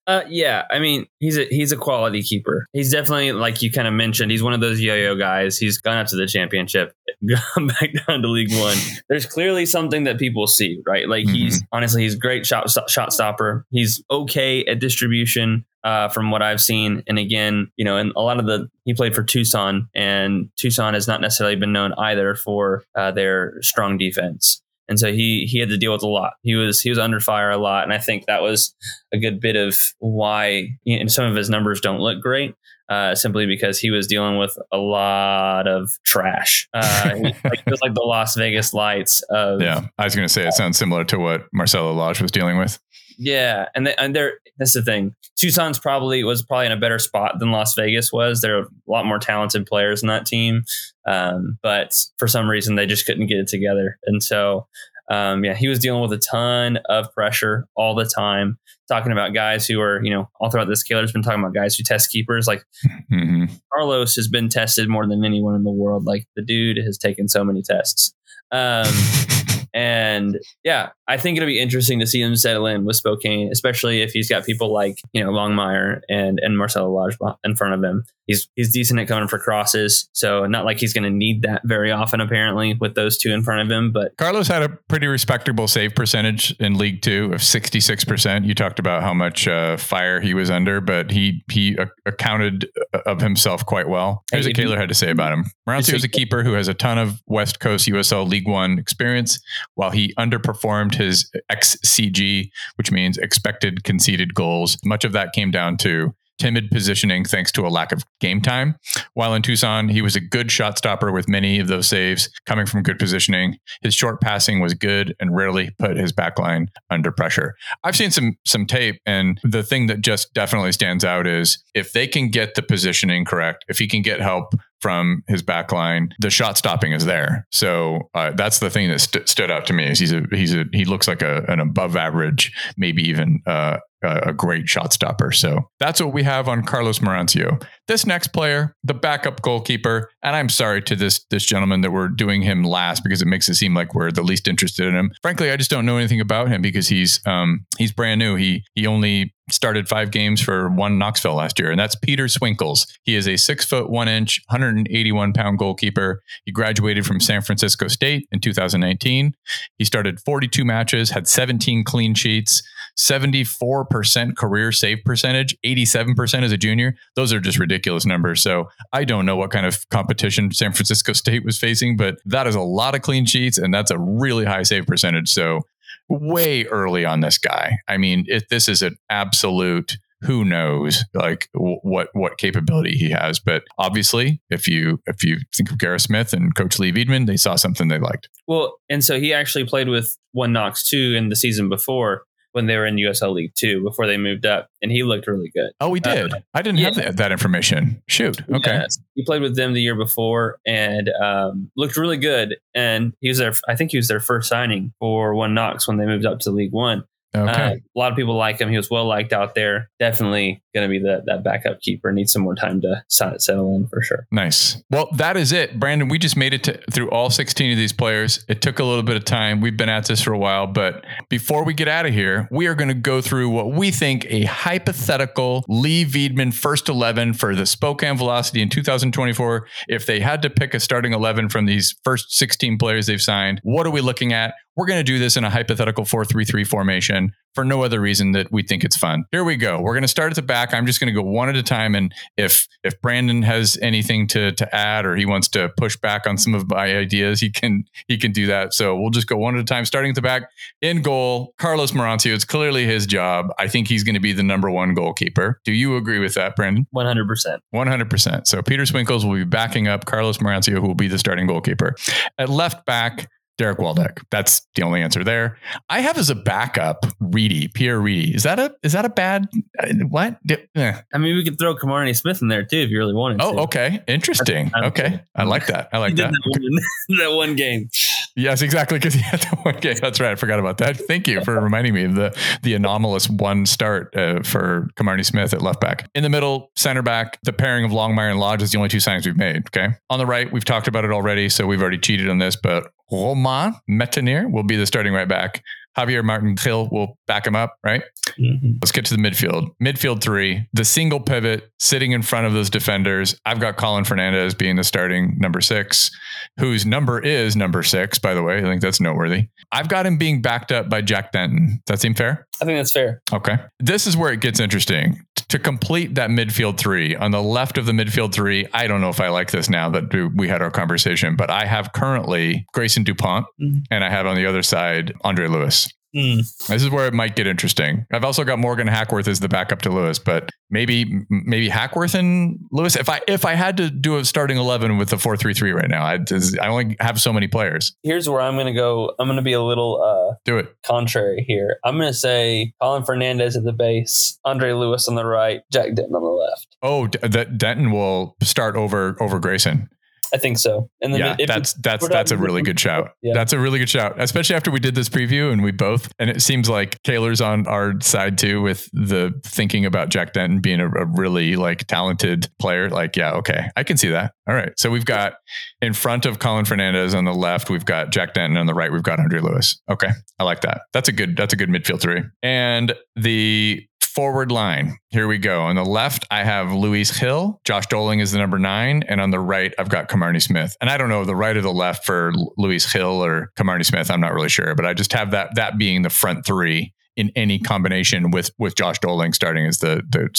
Uh, yeah, I mean, he's a he's a quality keeper. He's definitely like you kind of mentioned. He's one of those yo-yo guys. He's gone up to the championship, gone back down to League One. There's clearly something that people see, right? Like mm-hmm. he's honestly he's great shot shot stopper. He's okay at distribution. Uh, from what I've seen, and again, you know, and a lot of the he played for Tucson, and Tucson has not necessarily been known either for uh, their strong defense and so he he had to deal with a lot. He was he was under fire a lot, and I think that was a good bit of why you know, some of his numbers don't look great. Uh, simply because he was dealing with a lot of trash. Uh, like, it was like the Las Vegas lights of. Yeah, I was going to say it sounds similar to what Marcelo Lage was dealing with. Yeah, and they, and they're that's the thing. Tucson's probably was probably in a better spot than Las Vegas was. There are a lot more talented players in that team, um, but for some reason they just couldn't get it together. And so, um, yeah, he was dealing with a ton of pressure all the time. Talking about guys who are, you know, all throughout this, Kaylor's been talking about guys who test keepers. Like mm-hmm. Carlos has been tested more than anyone in the world. Like the dude has taken so many tests. Um, and yeah, I think it'll be interesting to see him settle in with Spokane, especially if he's got people like you know Longmire and and Marcelo Lage in front of him. He's he's decent at coming for crosses, so not like he's going to need that very often. Apparently, with those two in front of him, but Carlos had a pretty respectable save percentage in League Two of sixty six percent. You talked about how much uh, fire he was under, but he he accounted uh, of himself quite well. Here's what Kaylor had to say about him. Merancio is a keeper who has a ton of West Coast USL League One experience. While he underperformed his XCG, which means expected conceded goals. Much of that came down to timid positioning thanks to a lack of game time. While in Tucson, he was a good shot stopper with many of those saves coming from good positioning. His short passing was good and rarely put his backline under pressure. I've seen some some tape and the thing that just definitely stands out is if they can get the positioning correct, if he can get help from his back line, the shot stopping is there. So uh, that's the thing that st- stood out to me is he's a he's a he looks like a, an above average, maybe even uh, a great shot stopper. So that's what we have on Carlos Merancio. This next player, the backup goalkeeper, and I'm sorry to this this gentleman that we're doing him last because it makes it seem like we're the least interested in him. Frankly, I just don't know anything about him because he's um he's brand new. He he only started five games for one Knoxville last year, and that's Peter Swinkels. He is a six foot one inch, 181 pound goalkeeper. He graduated from San Francisco State in 2019. He started 42 matches, had 17 clean sheets, 74% career save percentage, 87% as a junior. Those are just ridiculous numbers. So I don't know what kind of competition San Francisco State was facing, but that is a lot of clean sheets, and that's a really high save percentage. So way early on this guy. I mean, if this is an absolute who knows like w- what what capability he has but obviously if you if you think of Gareth Smith and coach Leigh Veidman they saw something they liked Well, and so he actually played with one Knox too in the season before when they were in USL League Two before they moved up, and he looked really good. oh he Uh, did I didn't have yeah. that, that information shoot okay Yes. he played with them the year before and um, looked really good. And he was their, I think he was their first signing for one Knox when they moved up to League One. Okay Uh, a lot of people like him. He was well liked out there. Definitely going to be that that backup keeper. Needs some more time to settle in for sure. Nice. Well, that is it, Brandon. We just made it to, through all 16 of these players. It took a little bit of time. We've been at this for a while, but before we get out of here, we are going to go through what we think a hypothetical Leigh Veidman first 11 for the Spokane Velocity in 2024. If they had to pick a starting 11 from these first 16 players they've signed, what are we looking at? We're going to do this in a hypothetical 4-3-3 formation for no other reason that we think it's fun. Here we go. We're going to start at the back. I'm just going to go one at a time and if if Brandon has anything to to add or he wants to push back on some of my ideas, he can he can do that. So we'll just go one at a time starting at the back. In goal, Carlos Merancio. It's clearly his job. I think he's going to be the number 1 goalkeeper. Do you agree with that, Brandon? One hundred percent. 100%. So Peter Swinkels will be backing up Carlos Merancio, who will be the starting goalkeeper. At left back, Derek Waldeck. That's the only answer there. I have as a backup Reedy, Pierre Reedy. Is that a is that a bad uh, what? Eh. I mean, we could throw Kamarni Smith in there too if you really wanted. To. Oh, to. okay. Interesting. Okay. I like that. I like that. that, one, that one game. Yes, exactly. Because he had the one game. That's right. I forgot about that. Thank you for reminding me of the the anomalous one start uh, for Kamarni Smith at left back. In the middle, center back, the pairing of Longmire and Lodge is the only two signings we've made. Okay. On the right, we've talked about it already, so we've already cheated on this, but Romain Métanire will be the starting right back. Javier Martin Hill will back him up, right? Mhm. Let's get to the midfield. Midfield three, the single pivot sitting in front of those defenders. I've got Colin Fernandez being the starting number six, whose number is number six, by the way. I think that's noteworthy. I've got him being backed up by Jack Denton. Does that seem fair? I think that's fair. Okay. This is where it gets interesting. To complete that midfield three, on the left of the midfield three, I don't know if I like this now that we had our conversation, but I have currently Grayson DuPont Mhm. and I have on the other side Andre Lewis. Hmm. This is where it might get interesting. I've also got Morgan Hackworth as the backup to Lewis, but maybe maybe Hackworth and Lewis. If I if I had to do a starting eleven with the four three three right now, I I only have so many players. Here's where I'm going to go. I'm going to be a little uh, Do it. contrary here. I'm going to say Colin Fernandez at the base, Andre Lewis on the right, Jack Denton on the left. Oh, D- that Denton will start over over Grayson. I think so. And then yeah, that's that's that's a really good shout. Yeah. That's a really good shout, especially after we did this preview and we both. And it seems like Kaylor's on our side too with the thinking about Jack Denton being a, a really like talented player. Like, yeah, okay, I can see that. All right, so we've got in front of Colin Fernandez on the left, we've got Jack Denton on the right, we've got Andre Lewis. Okay, I like that. That's a good. That's a good midfield three. And the forward line. Here we go. On the left, I have Luis Gil. Josh Dolling is the number nine. And on the right, I've got Kamarni Smith. And I don't know the right or the left for Luis Gil or Kamarni Smith. I'm not really sure, but I just have that that being the front three in any combination with with Josh Dolling starting as the the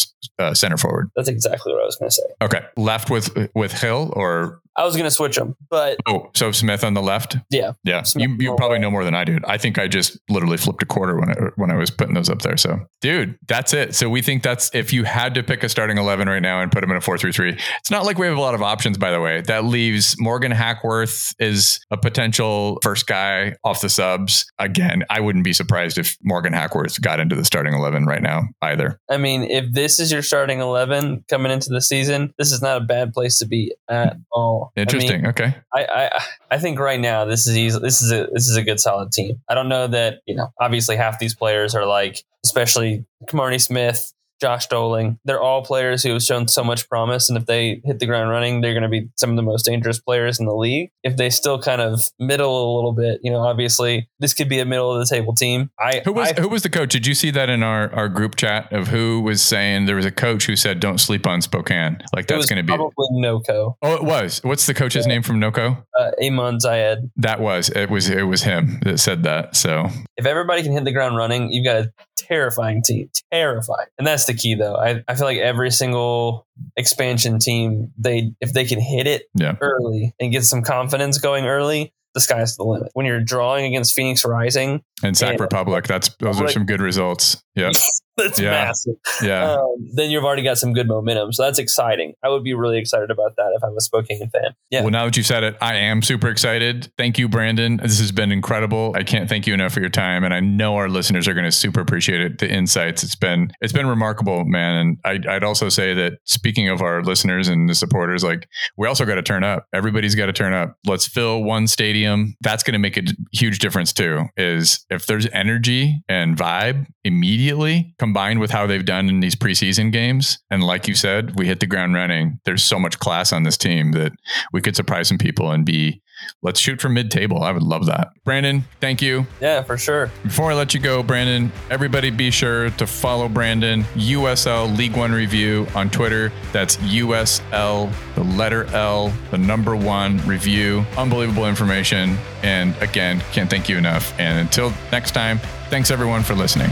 uh, center forward. that's exactly what I was going to say. Okay, left with with Gil or I was going to switch them, but oh, so Smith on the left. yeah, Yeah, Smith you, you probably right. know more than I do. I think I just literally flipped a quarter when I when I was putting those up there. So, dude, that's it. So we think that's if you had to pick a starting eleven right now and put them in a four three three. It's not like we have a lot of options, by the way. That leaves Morgan Hackworth is a potential first guy off the subs. Again, I wouldn't be surprised if Morgan Hackworth got into the starting eleven right now either. I mean, if this is your starting 11 coming into the season, this is not a bad place to be at all. I mean, Interesting. okay. I, I I think right now this is easy. This is a this is a good solid team. I don't know that you know. Obviously, half these players are like, especially Kamarni Smith. Josh Dolling. They're all players who have shown so much promise, and if they hit the ground running, they're going to be some of the most dangerous players in the league. If they still kind of middle a little bit, you know, obviously this could be a middle of the table team. I who was I, who was the coach? Did you see that in our our group chat of who was saying there was a coach who said don't sleep on Spokane? Like that's going to be probably NoCo. Oh, it was. What's the coach's yeah. name from NoCo? Uh, Éamon Zayed. That was it. Was it was him that said that? So if everybody can hit the ground running, you've got a terrifying team. Terrifying, and that's the key though. I I feel like every single expansion team, they if they can hit it yeah. early and get some confidence going early, the sky's the limit. When you're drawing against Phoenix Rising and Sac and Republic, that's those are some good results. Yeah. that's yeah. massive. Yeah. Um, then you've already got some good momentum. So that's exciting. I would be really excited about that if I'm a Spokane fan. Yeah. Well, now that you've said it, I am super excited. Thank you, Brandon. This has been incredible. I can't thank you enough for your time. And I know our listeners are going to super appreciate it. The insights. It's been it's been remarkable, man. And I'd, I'd also say that speaking of our listeners and the supporters, like we also got to turn up. Everybody's got to turn up. Let's fill one stadium. That's going to make a huge difference too. Is if there's energy and vibe immediately combined with how they've done in these preseason games. And like you said, we hit the ground running. There's so much class on this team that we could surprise some people and be let's shoot for mid table. I would love that. Brandon, thank you. Yeah, for sure. Before I let you go, Brandon, everybody be sure to follow Brandon, USL League One Review on Twitter. That's USL, the letter L, the number one review. Unbelievable information. And again, can't thank you enough. And until next time, thanks everyone for listening.